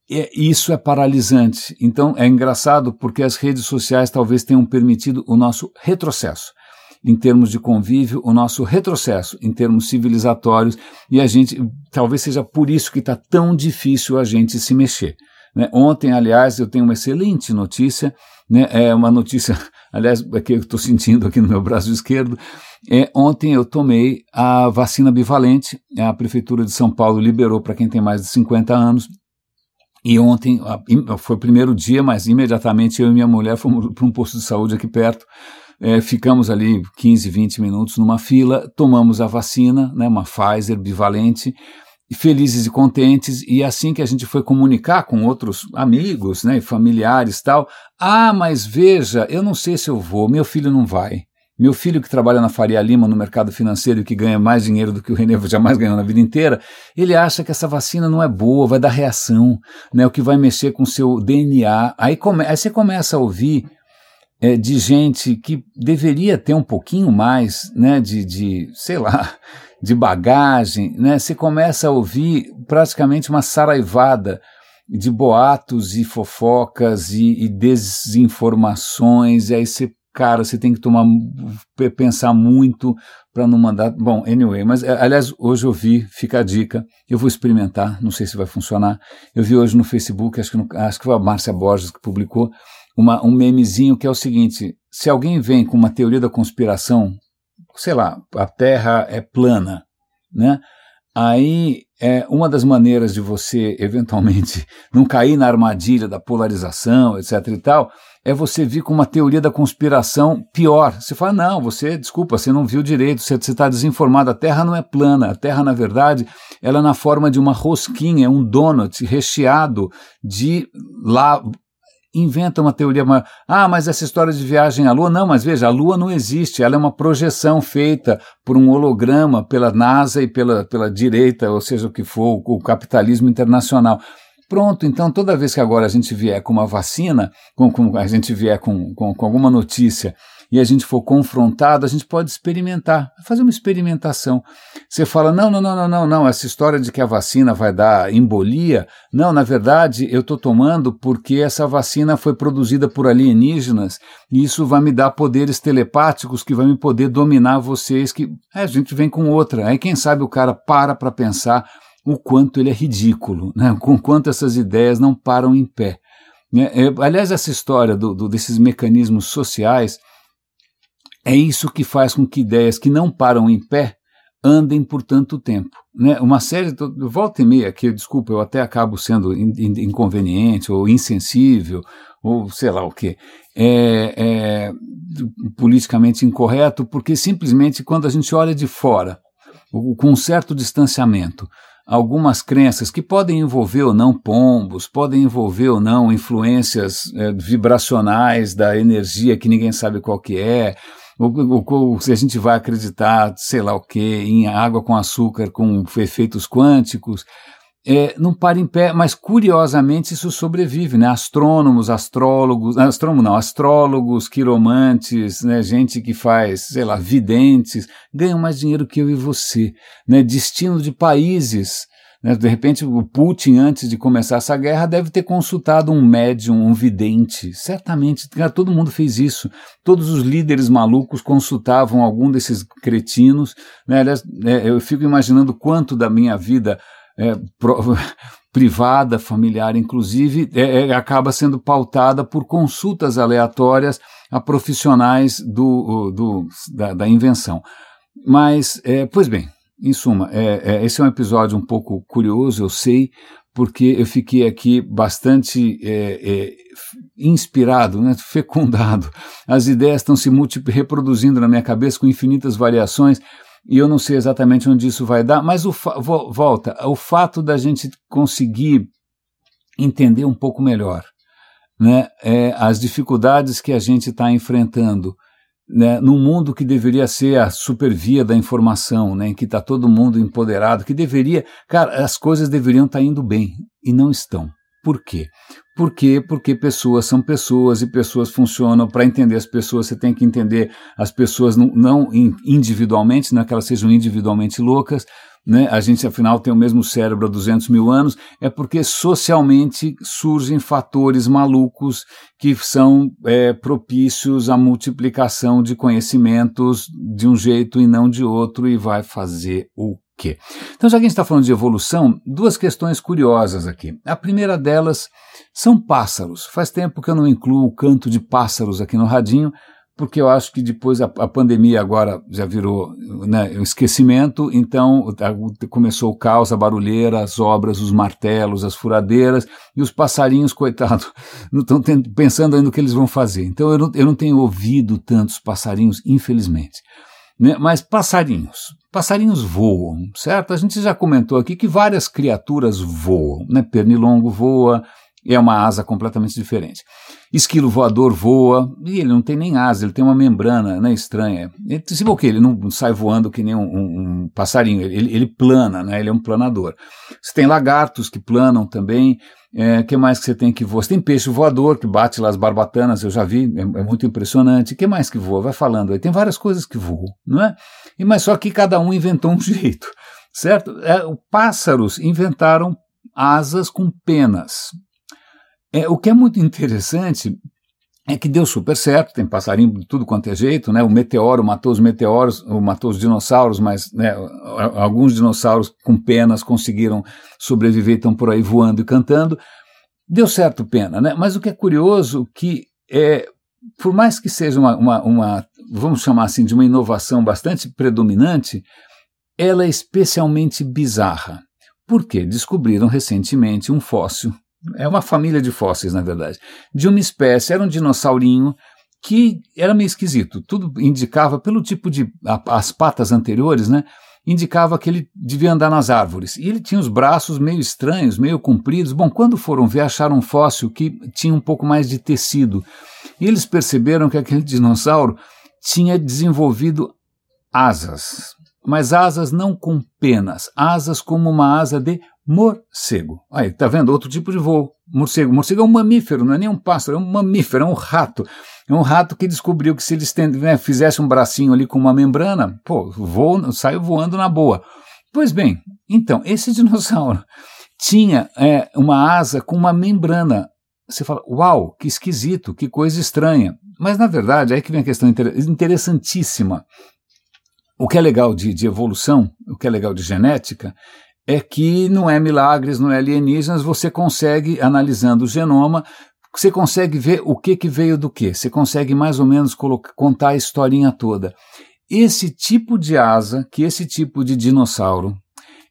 é, isso é paralisante. Então é engraçado porque as redes sociais talvez tenham permitido o nosso retrocesso em termos de convívio, o nosso retrocesso em termos civilizatórios, e a gente, talvez seja por isso que está tão difícil a gente se mexer. Né? Ontem, aliás, eu tenho uma excelente notícia, né? é uma notícia, aliás, é que eu estou sentindo aqui no meu braço esquerdo. É, ontem eu tomei a vacina bivalente, a Prefeitura de São Paulo liberou para quem tem mais de 50 anos, e ontem foi o primeiro dia, mas imediatamente eu e minha mulher fomos para um posto de saúde aqui perto. É, ficamos ali 15, 20 minutos numa fila, tomamos a vacina, né, uma Pfizer bivalente, felizes e contentes. E assim que a gente foi comunicar com outros amigos né, familiares tal, ah, mas veja, eu não sei se eu vou, meu filho não vai. Meu filho, que trabalha na Faria Lima, no mercado financeiro, e que ganha mais dinheiro do que o René jamais ganhou na vida inteira, ele acha que essa vacina não é boa, vai dar reação, né, o que vai mexer com o seu DNA. Aí, come, aí você começa a ouvir é, de gente que deveria ter um pouquinho mais né, de, de, sei lá, de bagagem, né? Você começa a ouvir praticamente uma saraivada de boatos e fofocas e, e desinformações, e aí você cara, você tem que tomar, pensar muito para não mandar. Bom, anyway, mas é, aliás, hoje eu vi, fica a dica, eu vou experimentar, não sei se vai funcionar. Eu vi hoje no Facebook, acho que, no, acho que foi a Márcia Borges que publicou, uma, um memezinho que é o seguinte: se alguém vem com uma teoria da conspiração, sei lá, a Terra é plana, né? Aí é uma das maneiras de você eventualmente não cair na armadilha da polarização, etc e tal, é você vir com uma teoria da conspiração pior. Você fala, não, você, desculpa, você não viu direito, você está desinformado, a Terra não é plana, a Terra, na verdade, ela é na forma de uma rosquinha, é um donut recheado de lá inventa uma teoria, uma, ah, mas essa história de viagem à Lua, não, mas veja, a Lua não existe, ela é uma projeção feita por um holograma pela NASA e pela, pela direita, ou seja o que for, o capitalismo internacional. Pronto, então toda vez que agora a gente vier com uma vacina, com, com a gente vier com, com, com, alguma notícia e a gente for confrontado, a gente pode experimentar, fazer uma experimentação. Você fala, não, não, não, não, não, não, essa história de que a vacina vai dar embolia, não, na verdade eu estou tomando porque essa vacina foi produzida por alienígenas e isso vai me dar poderes telepáticos que vai me poder dominar vocês, que é, a gente vem com outra. Aí quem sabe o cara para para pensar o quanto ele é ridículo, né? com quanto essas ideias não param em pé. É, é, aliás, essa história do, do, desses mecanismos sociais é isso que faz com que ideias que não param em pé andem por tanto tempo. Né? Uma série, volta e meia, que desculpa, eu até acabo sendo in, in, inconveniente ou insensível, ou sei lá o que, é, é, politicamente incorreto, porque simplesmente quando a gente olha de fora, com um certo distanciamento, algumas crenças que podem envolver ou não pombos, podem envolver ou não influências é, vibracionais da energia que ninguém sabe qual que é, se a gente vai acreditar, sei lá o que, em água com açúcar com efeitos quânticos, é, não para em pé, mas curiosamente isso sobrevive, né? Astrônomos, astrólogos, astrônomo não, astrólogos, quiromantes, né? Gente que faz, sei lá, videntes, ganham mais dinheiro que eu e você, né? Destino de países, né? De repente o Putin, antes de começar essa guerra, deve ter consultado um médium, um vidente, certamente, todo mundo fez isso. Todos os líderes malucos consultavam algum desses cretinos, né? Aliás, é, eu fico imaginando quanto da minha vida é, pro, privada, familiar, inclusive, é, é, acaba sendo pautada por consultas aleatórias a profissionais do, do da, da, invenção. Mas, é, pois bem, em suma, é, é, esse é um episódio um pouco curioso, eu sei, porque eu fiquei aqui bastante é, é, inspirado, né, fecundado. As ideias estão se reproduzindo na minha cabeça com infinitas variações e eu não sei exatamente onde isso vai dar, mas o volta, o fato da gente conseguir entender um pouco melhor né, é, as dificuldades que a gente está enfrentando né, num mundo que deveria ser a supervia da informação, né, em que está todo mundo empoderado, que deveria, cara, as coisas deveriam estar tá indo bem e não estão. Por quê? Por quê? Porque pessoas são pessoas e pessoas funcionam. Para entender as pessoas, você tem que entender as pessoas não, não individualmente, não é que elas sejam individualmente loucas, né, a gente afinal tem o mesmo cérebro há 200 mil anos, é porque socialmente surgem fatores malucos que são é, propícios à multiplicação de conhecimentos de um jeito e não de outro, e vai fazer o quê? Então, já que a gente está falando de evolução, duas questões curiosas aqui. A primeira delas são pássaros. Faz tempo que eu não incluo o canto de pássaros aqui no radinho, porque eu acho que depois a, a pandemia agora já virou né, um esquecimento, então a, começou o caos, a barulheira, as obras, os martelos, as furadeiras, e os passarinhos, coitados, não estão pensando ainda o que eles vão fazer. Então eu não, eu não tenho ouvido tantos passarinhos, infelizmente. Né? Mas passarinhos, passarinhos voam, certo? A gente já comentou aqui que várias criaturas voam, né? Pernilongo voa, é uma asa completamente diferente. Esquilo voador voa, e ele não tem nem asa, ele tem uma membrana né, estranha. Ele, se o que ele não sai voando que nem um, um, um passarinho, ele, ele, plana, né, ele é um planador. Você tem lagartos que planam também, é, que mais que você tem que voa? Você tem peixe voador que bate lá as barbatanas, eu já vi, é, é muito impressionante. que mais que voa? Vai falando aí. Tem várias coisas que voam, não é? E, mas só que cada um inventou um jeito, certo? É, pássaros inventaram asas com penas. É, o que é muito interessante é que deu super certo, tem passarinho de tudo quanto é jeito, né? O meteoro matou os meteoros, matou os dinossauros, mas né, alguns dinossauros com penas conseguiram sobreviver, estão por aí voando e cantando. Deu certo pena, né? Mas o que é curioso que é, por mais que seja uma, uma, uma vamos chamar assim, de uma inovação bastante predominante, ela é especialmente bizarra. Por quê? Descobriram recentemente um fóssil é uma família de fósseis, na verdade, de uma espécie, era um dinossaurinho que era meio esquisito. Tudo indicava, pelo tipo de. A, as patas anteriores, né? Indicava que ele devia andar nas árvores. E ele tinha os braços meio estranhos, meio compridos. Bom, quando foram ver, acharam um fóssil que tinha um pouco mais de tecido. E eles perceberam que aquele dinossauro tinha desenvolvido asas. Mas asas não com penas, asas como uma asa de morcego. Aí, tá vendo? Outro tipo de voo. Morcego. Morcego é um mamífero, não é nem um pássaro, é um mamífero, é um rato. É um rato que descobriu que se ele né, fizesse um bracinho ali com uma membrana, pô, voo, saiu voando na boa. Pois bem, então, esse dinossauro tinha é, uma asa com uma membrana. Você fala, uau, que esquisito, que coisa estranha. Mas, na verdade, aí que vem a questão interessantíssima. O que é legal de, de evolução, o que é legal de genética, é que não é milagres, não é alienígenas, você consegue, analisando o genoma, você consegue ver o que, que veio do que, você consegue mais ou menos contar a historinha toda. Esse tipo de asa, que esse tipo de dinossauro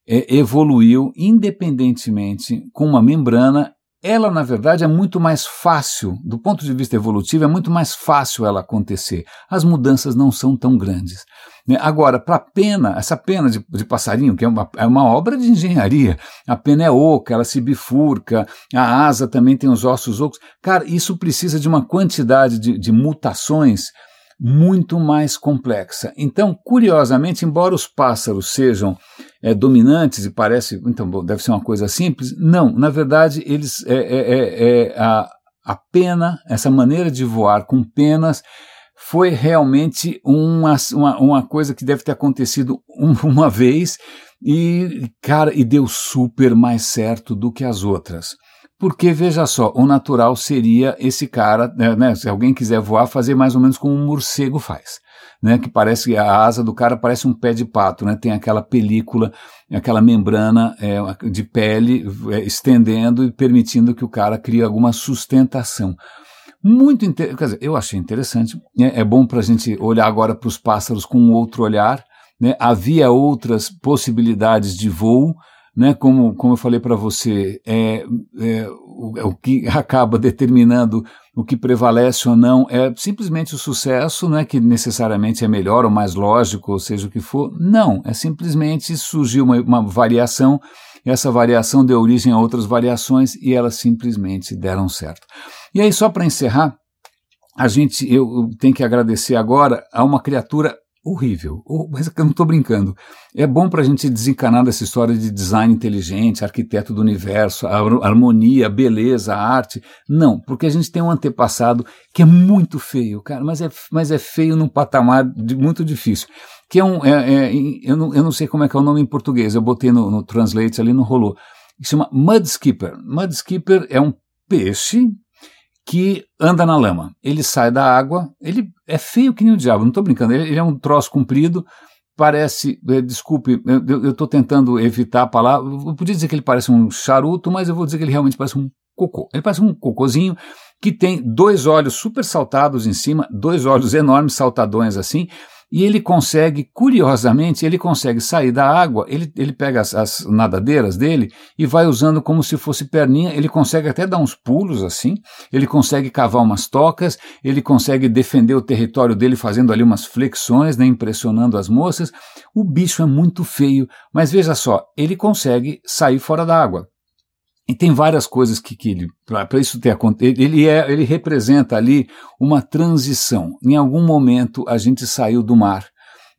é, evoluiu independentemente com uma membrana ela, na verdade, é muito mais fácil, do ponto de vista evolutivo, é muito mais fácil ela acontecer. As mudanças não são tão grandes. Né? Agora, para a pena, essa pena de, de, passarinho, que é uma, é uma obra de engenharia, a pena é oca, ela se bifurca, a asa também tem os ossos ocos. Cara, isso precisa de uma quantidade de, de mutações muito mais complexa. Então, curiosamente, embora os pássaros sejam é, dominantes e parece, então, bom, deve ser uma coisa simples, não, na verdade, eles, é, é, é, é a, a pena, essa maneira de voar com penas, foi realmente uma, uma, uma coisa que deve ter acontecido um, uma vez e, cara, e deu super mais certo do que as outras. porque veja só, o natural seria esse cara, né, né, se alguém quiser voar, fazer mais ou menos como um morcego faz. Né, que parece que a asa do cara parece um pé de pato, né, tem aquela película, aquela membrana é, de pele é, estendendo e permitindo que o cara crie alguma sustentação. Muito interessante, quer dizer, eu achei interessante. É, é bom para a gente olhar agora para os pássaros com outro olhar. Né? Havia outras possibilidades de voo, né? como, como eu falei para você, é, é, o, é o que acaba determinando o que prevalece ou não é simplesmente o sucesso, não é que necessariamente é melhor ou mais lógico, ou seja o que for. Não, é simplesmente surgiu uma, uma variação, essa variação deu origem a outras variações e elas simplesmente deram certo. E aí, só para encerrar, a gente, eu tenho que agradecer agora a uma criatura horrível, mas eu não estou brincando. É bom para a gente desencanar dessa história de design inteligente, arquiteto do universo, a harmonia, a beleza, a arte. Não, porque a gente tem um antepassado que é muito feio, cara, mas é, mas é feio num patamar de, muito difícil. Que é um. É, é, eu, não, eu não sei como é que é o nome em português, eu botei no, no Translate ali, não rolou. Que chama Mudskipper. Mudskipper é um peixe que anda na lama. Ele sai da água, ele é feio que nem o diabo, não estou brincando, ele, ele, é um troço comprido, parece, é, desculpe, eu estou tentando evitar a palavra, eu podia dizer que ele parece um charuto, mas eu vou dizer que ele realmente parece um cocô. Ele parece um cocôzinho que tem dois olhos super saltados em cima, dois olhos enormes, saltadões assim, e ele consegue, curiosamente, ele consegue sair da água, ele, ele pega as, as, nadadeiras dele e vai usando como se fosse perninha, ele consegue até dar uns pulos assim, ele consegue cavar umas tocas, ele consegue defender o território dele fazendo ali umas flexões, né, impressionando as moças. O bicho é muito feio, mas veja só, ele consegue sair fora da água. E tem várias coisas que, que ele, para isso ter acontecido, ele, é, ele representa ali uma transição. Em algum momento a gente saiu do mar,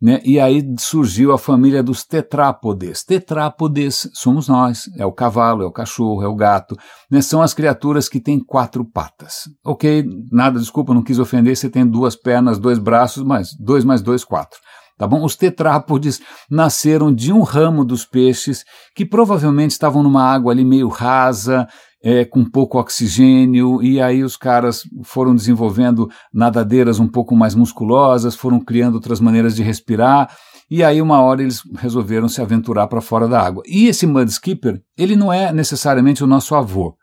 né? E aí surgiu a família dos tetrápodes. Tetrápodes somos nós, é o cavalo, é o cachorro, é o gato, né? São as criaturas que têm quatro patas. Ok, nada, desculpa, não quis ofender, você tem duas pernas, dois braços, mas dois mais dois, quatro. Tá bom? Os tetrápodes nasceram de um ramo dos peixes que provavelmente estavam numa água ali meio rasa, é, com pouco oxigênio, e aí os caras foram desenvolvendo nadadeiras um pouco mais musculosas, foram criando outras maneiras de respirar, e aí uma hora eles resolveram se aventurar para fora da água. E esse mudskipper, ele não é necessariamente o nosso avô,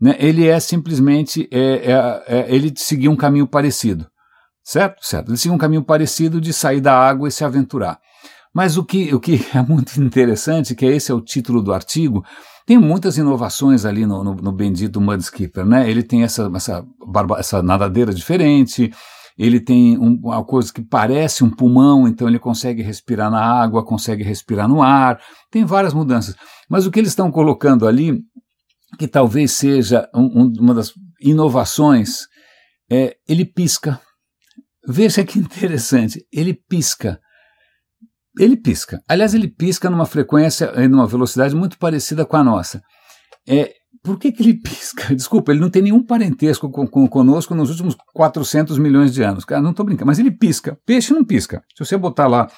né? ele é simplesmente, é, é, é ele seguiu um caminho parecido. Certo? Certo. Eles seguem um caminho parecido de sair da água e se aventurar. Mas o que, o que é muito interessante, que esse é o título do artigo, tem muitas inovações ali no, no, no bendito Mudskipper, né? Ele tem essa, essa, barba, essa nadadeira diferente, ele tem um, uma coisa que parece um pulmão, então ele consegue respirar na água, consegue respirar no ar, tem várias mudanças. Mas o que eles estão colocando ali, que talvez seja um, um, uma das inovações, é ele pisca. Veja que interessante, ele pisca. Ele pisca. Aliás, ele pisca numa frequência numa velocidade muito parecida com a nossa. É, por que, que ele pisca? Desculpa, ele não tem nenhum parentesco com, com, conosco nos últimos 400 milhões de anos. Cara, não estou brincando, mas ele pisca. Peixe não pisca. Se você botar lá,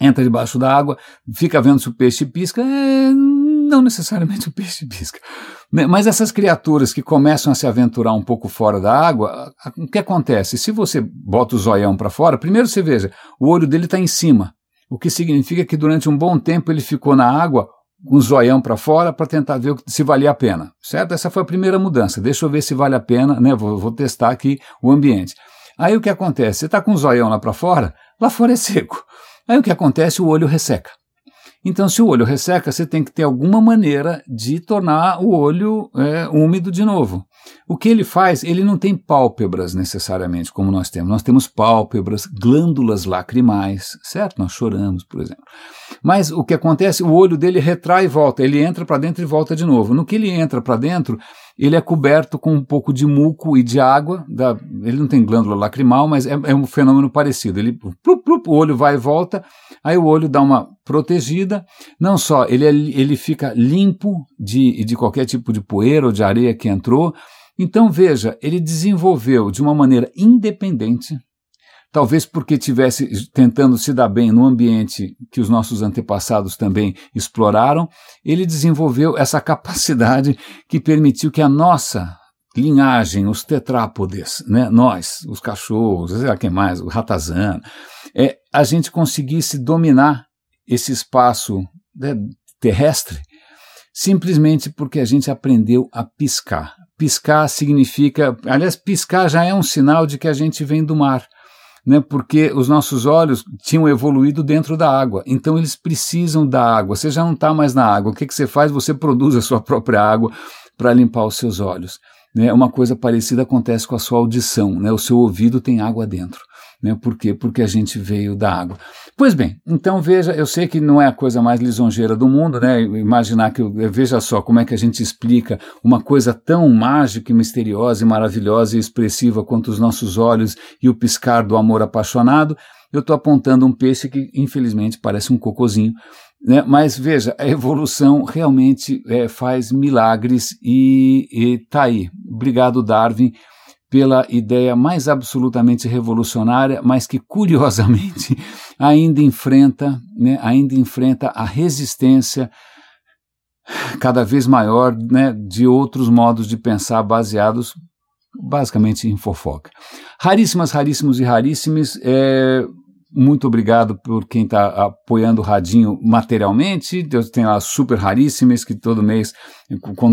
entra debaixo da água, fica vendo se o peixe pisca, é, não necessariamente o peixe pisca. Mas essas criaturas que começam a se aventurar um pouco fora da água, o que acontece? Se você bota o zoião para fora, primeiro você veja, o olho dele está em cima, o que significa que durante um bom tempo ele ficou na água com o zoião para fora para tentar ver se valia a pena, certo? Essa foi a primeira mudança. Deixa eu ver se vale a pena, né? Vou, vou testar aqui o ambiente. Aí o que acontece? Você está com o zoião lá para fora, lá fora é seco. Aí o que acontece? O olho resseca. Então, se o olho resseca, você tem que ter alguma maneira de tornar o olho é, úmido de novo. O que ele faz, ele não tem pálpebras necessariamente, como nós temos. Nós temos pálpebras, glândulas lacrimais, certo? Nós choramos, por exemplo. Mas o que acontece, o olho dele retrai e volta, ele entra para dentro e volta de novo. No que ele entra para dentro, ele é coberto com um pouco de muco e de água. Da, ele não tem glândula lacrimal, mas é, é um fenômeno parecido. Ele, plup, plup, o olho vai e volta, aí o olho dá uma protegida. Não só, ele, é, ele fica limpo de, de qualquer tipo de poeira ou de areia que entrou. Então veja, ele desenvolveu de uma maneira independente talvez porque tivesse tentando se dar bem no ambiente que os nossos antepassados também exploraram, ele desenvolveu essa capacidade que permitiu que a nossa linhagem, os tetrápodes, né, nós, os cachorros, sei lá quem mais, o ratazana, é, a gente conseguisse dominar esse espaço né, terrestre simplesmente porque a gente aprendeu a piscar. Piscar significa, aliás, piscar já é um sinal de que a gente vem do mar. Né, porque os nossos olhos tinham evoluído dentro da água, então eles precisam da água. Você já não está mais na água. O que, que você faz? Você produz a sua própria água para limpar os seus olhos. Né? Uma coisa parecida acontece com a sua audição. Né? O seu ouvido tem água dentro. Né? Por quê? Porque a gente veio da água. Pois bem, então veja, eu sei que não é a coisa mais lisonjeira do mundo, né? Imaginar que, veja só como é que a gente explica uma coisa tão mágica e misteriosa e maravilhosa e expressiva quanto os nossos olhos e o piscar do amor apaixonado. Eu estou apontando um peixe que, infelizmente, parece um cocozinho, né? Mas veja, a evolução realmente é, faz milagres e está aí. Obrigado, Darwin, pela ideia mais absolutamente revolucionária, mas que curiosamente ainda enfrenta, né, ainda enfrenta a resistência cada vez maior né, de outros modos de pensar baseados basicamente em fofoca. Raríssimas, raríssimos e raríssimos, é, muito obrigado por quem está apoiando o Radinho materialmente. Deus tem lá super raríssimas que todo mês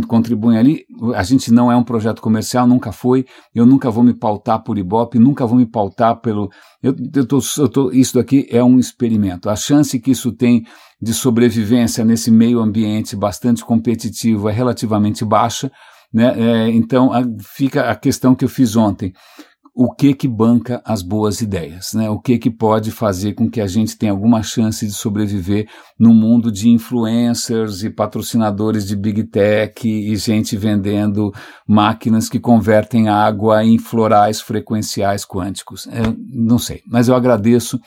contribuem ali. A gente não é um projeto comercial, nunca foi. Eu nunca vou me pautar por Ibope, nunca vou me pautar pelo. Eu, eu tô, eu tô, isso daqui é um experimento. A chance que isso tem de sobrevivência nesse meio ambiente bastante competitivo é relativamente baixa. Né? É, então a, fica a questão que eu fiz ontem o que que banca as boas ideias, né? O que que pode fazer com que a gente tenha alguma chance de sobreviver no mundo de influencers e patrocinadores de big tech e gente vendendo máquinas que convertem água em florais frequenciais quânticos. Eu não sei, mas eu agradeço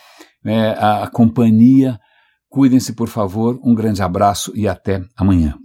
é, a companhia. Cuidem-se, por favor. Um grande abraço e até amanhã.